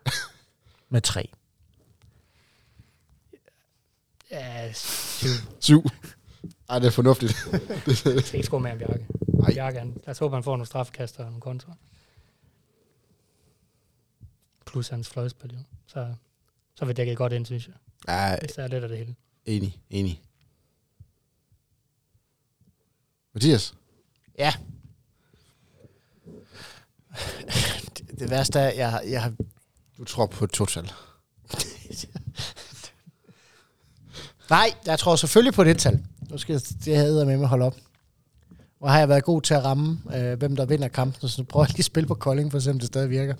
[SPEAKER 3] Med tre.
[SPEAKER 2] Ja, syv.
[SPEAKER 1] Syv. Ej, det er fornuftigt.
[SPEAKER 2] Skal ikke score mere end Bjarke.
[SPEAKER 1] Ej.
[SPEAKER 2] Bjarke, han, lad os håbe, han får nogle straffekaster og nogle kontra. Plus hans fløjspil, jo. Så, så vil dække godt ind, synes jeg.
[SPEAKER 1] Ja,
[SPEAKER 2] Hvis der er lidt af det hele.
[SPEAKER 1] enig, enig. Mathias?
[SPEAKER 3] Ja. det, det værste er, jeg, har- jeg har
[SPEAKER 1] Du tror på et total.
[SPEAKER 3] Nej, jeg tror selvfølgelig på det tal. Nu skal jeg, det havde jeg med mig holde op. Og har jeg været god til at ramme, øh, hvem der vinder kampen, så prøver jeg lige at spille på Kolding, for eksempel, det stadig virker.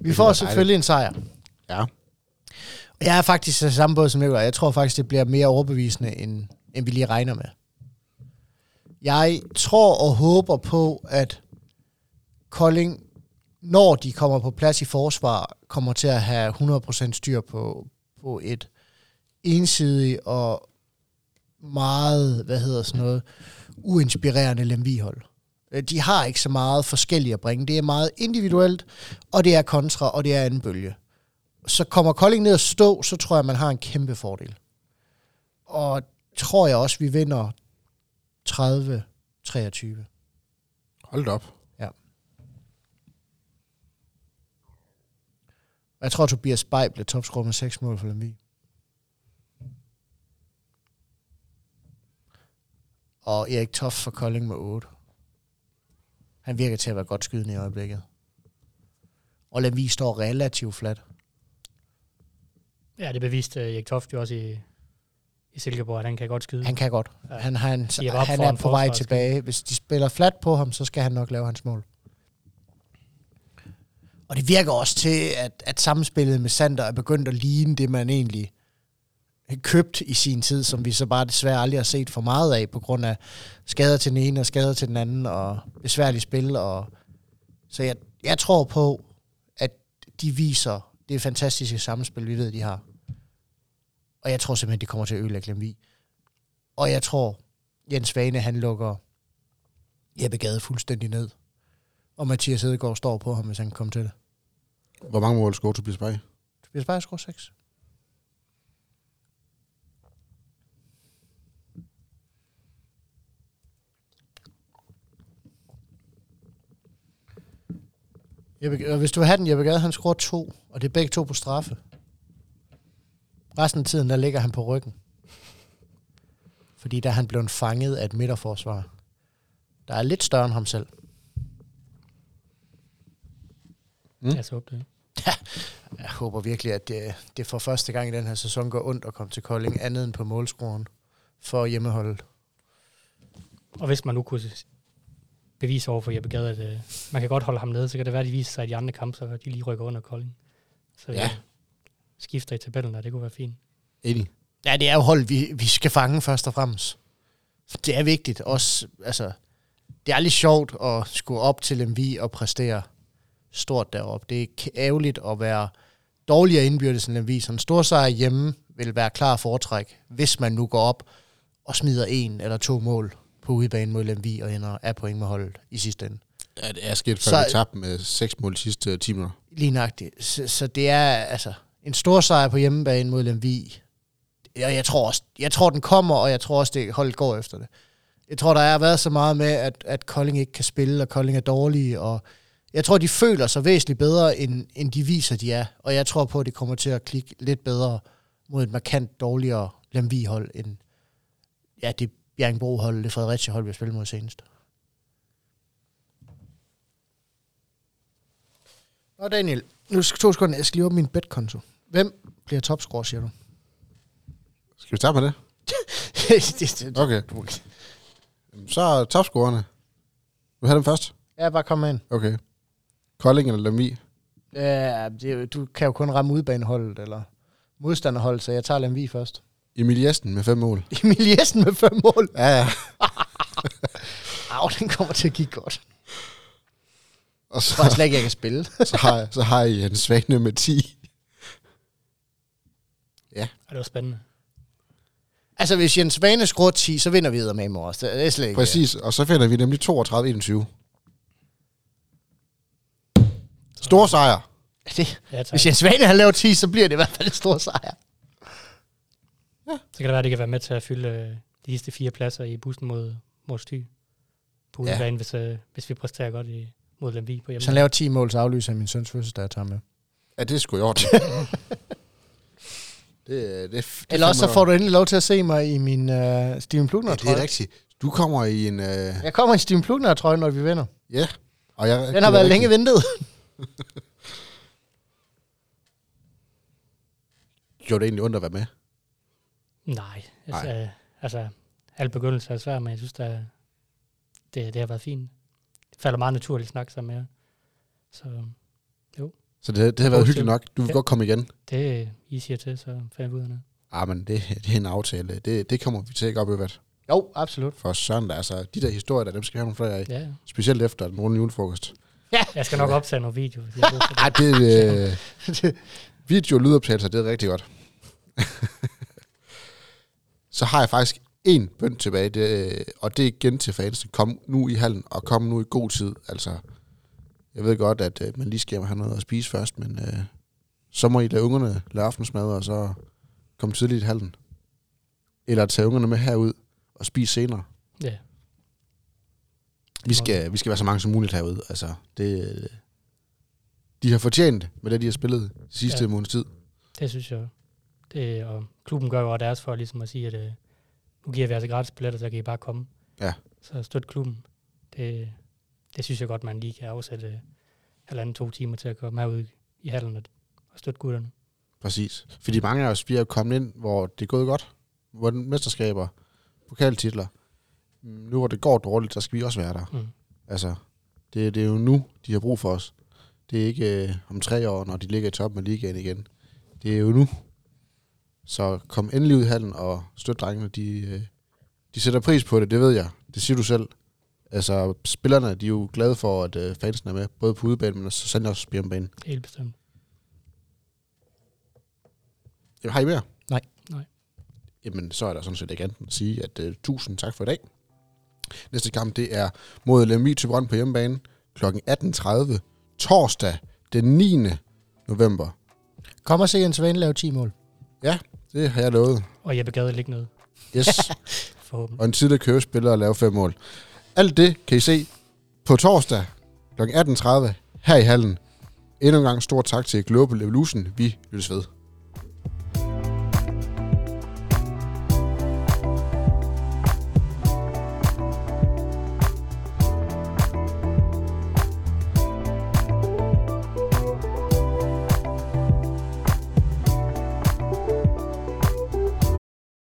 [SPEAKER 3] Vi får selvfølgelig en sejr.
[SPEAKER 1] Ja.
[SPEAKER 3] Jeg er faktisk i samme båd som Nicolaj. Jeg tror faktisk, det bliver mere overbevisende, end, end vi lige regner med. Jeg tror og håber på, at Kolding, når de kommer på plads i forsvar, kommer til at have 100% styr på, på et ensidigt og meget, hvad hedder sådan noget, uinspirerende Lemvi-hold. Øh, De har ikke så meget forskellige at bringe. Det er meget individuelt, og det er kontra, og det er anden bølge. Så kommer Kolding ned at stå, så tror jeg, man har en kæmpe fordel. Og tror jeg også, vi vinder 30-23.
[SPEAKER 1] Hold op.
[SPEAKER 3] Og jeg tror, Tobias Bay blev topscorer med 6 mål for Lemvi. Og Erik Toft for Kolding med 8. Han virker til at være godt skydende i øjeblikket. Og Lemvi står relativt fladt.
[SPEAKER 2] Ja, det beviste uh, Erik Toft jo også i, i Silkeborg, at han kan godt skyde.
[SPEAKER 3] Han kan godt.
[SPEAKER 2] Ja.
[SPEAKER 3] Han, han,
[SPEAKER 2] op
[SPEAKER 3] han
[SPEAKER 2] for
[SPEAKER 3] er på vej tilbage. Hvis de spiller fladt på ham, så skal han nok lave hans mål. Og det virker også til, at, at samspillet med Sander er begyndt at ligne det, man egentlig købt i sin tid, som vi så bare desværre aldrig har set for meget af, på grund af skader til den ene og skader til den anden, og besværlige spil. Og så jeg, jeg tror på, at de viser det fantastiske samspil, vi ved, de har. Og jeg tror simpelthen, de kommer til at ødelægge Lemvi. Og jeg tror, Jens Svane, han lukker Jeppe Gade fuldstændig ned. Og Mathias Hedegaard står på ham, hvis han kan komme til det.
[SPEAKER 1] Hvor mange mål scorer Tobias Bay?
[SPEAKER 3] Tobias Beyer scorer 6. Jeppe, og hvis du vil have den, Jeppe Gade, han scorer to, og det er begge to på straffe. Resten af tiden, der ligger han på ryggen. Fordi der er han blevet fanget af et midterforsvar, der er lidt større end ham selv.
[SPEAKER 1] Mm.
[SPEAKER 2] Jeg så det.
[SPEAKER 3] Jeg håber virkelig, at det, det for første gang i den her sæson går ondt at komme til Kolding, andet end på målscoren for hjemmeholdet.
[SPEAKER 2] Og hvis man nu kunne bevise over for Jeppe Gade, at øh, man kan godt holde ham nede, så kan det være, at de viser sig i de andre kampe, så de lige rykker under Kolding. Så
[SPEAKER 1] Ja.
[SPEAKER 2] ja. skifter i tabellen, og det kunne være fint.
[SPEAKER 1] Enig.
[SPEAKER 3] Ja, det er jo hold, vi, vi skal fange først og fremmest. Det er vigtigt. Også, altså, det er lidt sjovt at skulle op til MV og præstere stort deroppe. Det er ærgerligt at være dårligere indbyrdes end MV. Så en stor sejr hjemme vil være klar foretræk, hvis man nu går op og smider en eller to mål på udebane mod MV og ender af point med holdet i sidste ende.
[SPEAKER 1] Ja, det er sket, før
[SPEAKER 3] Så-
[SPEAKER 1] vi tabte med seks mål de sidste 10 minutter.
[SPEAKER 3] Lige nøjagtigt. Så, så det er altså en stor sejr på hjemmebane mod Lemvi. Og jeg tror også, jeg tror den kommer, og jeg tror også, det holdet går efter det. Jeg tror, der har været så meget med, at, at Kolding ikke kan spille, og Kolding er dårlige, og jeg tror, de føler sig væsentligt bedre, end, end de viser, de er. Og jeg tror på, at de kommer til at klikke lidt bedre mod et markant dårligere Lemvi-hold, end ja, det Bjergbro-hold, det Fredericia-hold, vi har spillet mod senest. Og Daniel, nu skal to sekunder, jeg skal lige åbne min betkonto. Hvem bliver topscorer, siger du?
[SPEAKER 1] Skal vi starte med det?
[SPEAKER 3] det, det,
[SPEAKER 1] Okay. Så er topscorerne. Vil have dem først?
[SPEAKER 3] Ja, bare kom med ind.
[SPEAKER 1] Okay. Kolding eller Lemvi?
[SPEAKER 3] Ja, det, du kan jo kun ramme udbaneholdet, eller modstanderholdet, så jeg tager Lemvi først.
[SPEAKER 1] Emil Jessen med fem mål.
[SPEAKER 3] Emil Jessen med fem mål.
[SPEAKER 1] Ja, ja.
[SPEAKER 3] Au, den kommer til at give godt.
[SPEAKER 1] Og
[SPEAKER 3] Jeg tror
[SPEAKER 1] så,
[SPEAKER 3] slet ikke, jeg kan spille.
[SPEAKER 1] så, har, jeg, så har jeg Jens Svane med 10.
[SPEAKER 2] Og det var spændende.
[SPEAKER 3] altså, hvis Jens Svane scorer 10, så vinder vi med i morges. Det er slet ikke...
[SPEAKER 1] Præcis. Og så finder vi nemlig 32-21. Stor sejr.
[SPEAKER 3] Det,
[SPEAKER 2] Ja, tak.
[SPEAKER 3] hvis Jens Svane har lavet 10, så bliver det i hvert fald en stor sejr.
[SPEAKER 2] Ja. Så kan det være, at det kan være med til at fylde øh, de sidste fire pladser i bussen mod Mors Thy på
[SPEAKER 1] Ja.
[SPEAKER 2] udebane, hvis, øh, hvis vi præsterer godt i, mod Lemvig på hjemme.
[SPEAKER 3] han laver 10 mål, så aflyser jeg min søns fødselsdag, jeg tager med.
[SPEAKER 1] Ja, det er sgu i orden. det, det, det,
[SPEAKER 3] Eller også så får du endelig lov til at se mig i min uh, Steven Plugner
[SPEAKER 1] Ja, det
[SPEAKER 3] trøje.
[SPEAKER 1] er rigtigt. Du kommer i en... Øh,
[SPEAKER 3] Jeg kommer i Steven Plugner trøje, når vi vinder.
[SPEAKER 1] ja. Og jeg,
[SPEAKER 3] Den har været længe ventet.
[SPEAKER 1] Gjorde det egentlig ondt at være med?
[SPEAKER 2] Nej, altså, Nej. altså al begyndelse er svær, men jeg synes, der, det, det har været fint. Det falder meget naturligt snak sammen med jer. Så
[SPEAKER 1] Så det, det har været hyggeligt nok. Du vil
[SPEAKER 2] Ja.
[SPEAKER 1] godt komme igen.
[SPEAKER 2] det, I siger til, så finder vi ud af det.
[SPEAKER 1] Ah, men det, det er en aftale. Det, det kommer vi til at gå op i hvert.
[SPEAKER 3] Jo, absolut.
[SPEAKER 1] For søren, der, altså, de der historier, der, dem skal vi have nogle flere af.
[SPEAKER 2] Ja, ja.
[SPEAKER 1] Specielt efter den runde julefrokost.
[SPEAKER 2] Jeg skal nok optage nogle video. For det.
[SPEAKER 1] Øh, video- lydoptagelser, det er rigtig godt. så har jeg faktisk en bønd tilbage, det, øh, og det er igen til fansen. Kom nu i hallen, og kom nu i god tid. Altså, jeg ved godt, at øh, man lige skal have noget at spise først, men øh, så må I lade ungerne lave aftensmad, og så komme tidligt i hallen. Eller tage ungerne med herud og spise senere.
[SPEAKER 2] Ja,
[SPEAKER 1] Vi skal, vi skal være så mange som muligt herude. Altså, det, øh, de har fortjent med det, de har spillet sidste. Ja. måneds tid.
[SPEAKER 2] det synes jeg. Det, og klubben gør jo også deres for ligesom at sige, at øh, nu giver vi altså gratis billetter, så kan I bare komme.
[SPEAKER 1] Ja.
[SPEAKER 2] Så støt klubben. Det, det synes jeg godt, man lige kan afsætte øh, halvanden, to timer til at komme herud i hallen og støtte gutterne.
[SPEAKER 1] Præcis. Fordi mange af os vi er kommet ind, hvor det er gået godt. Hvor den mesterskaber, pokaltitler. Nu hvor det går dårligt, så skal vi også være der.
[SPEAKER 2] Mm.
[SPEAKER 1] Altså, det, det er jo nu, de har brug for os. Det er ikke øh, om tre år, når de ligger i toppen af ligaen igen. Det er jo nu. Så kom endelig ud i hallen og støt drengene. De, øh, de sætter pris på det, det ved jeg. Det siger du selv. Altså, spillerne, de er jo glade for, at øh, fansen er med, både på udebanen, men så sandelig også på hjemmebane.
[SPEAKER 2] Helt bestemt.
[SPEAKER 1] Har I mere?
[SPEAKER 3] Nej.
[SPEAKER 2] Nej.
[SPEAKER 1] Jamen, så er der sådan set ikke andet at sige, at uh, tusind tak for i dag. Næste kamp, det er mod Lemvig til Brønd på hjemmebane kl. 18.30 torsdag den 9. november.
[SPEAKER 3] Kom og se Jens Svane lave 10 mål.
[SPEAKER 1] Det har jeg lovet.
[SPEAKER 2] Og Jeppe Gade ligge noget,
[SPEAKER 1] Yes.
[SPEAKER 2] forhåbentlig.
[SPEAKER 1] og en tidligere købespiller og lave fem mål. Alt det kan I se på torsdag kl. 18.30 her i hallen. Endnu en gang stor tak til Global Evolution. Vi lyttes ved.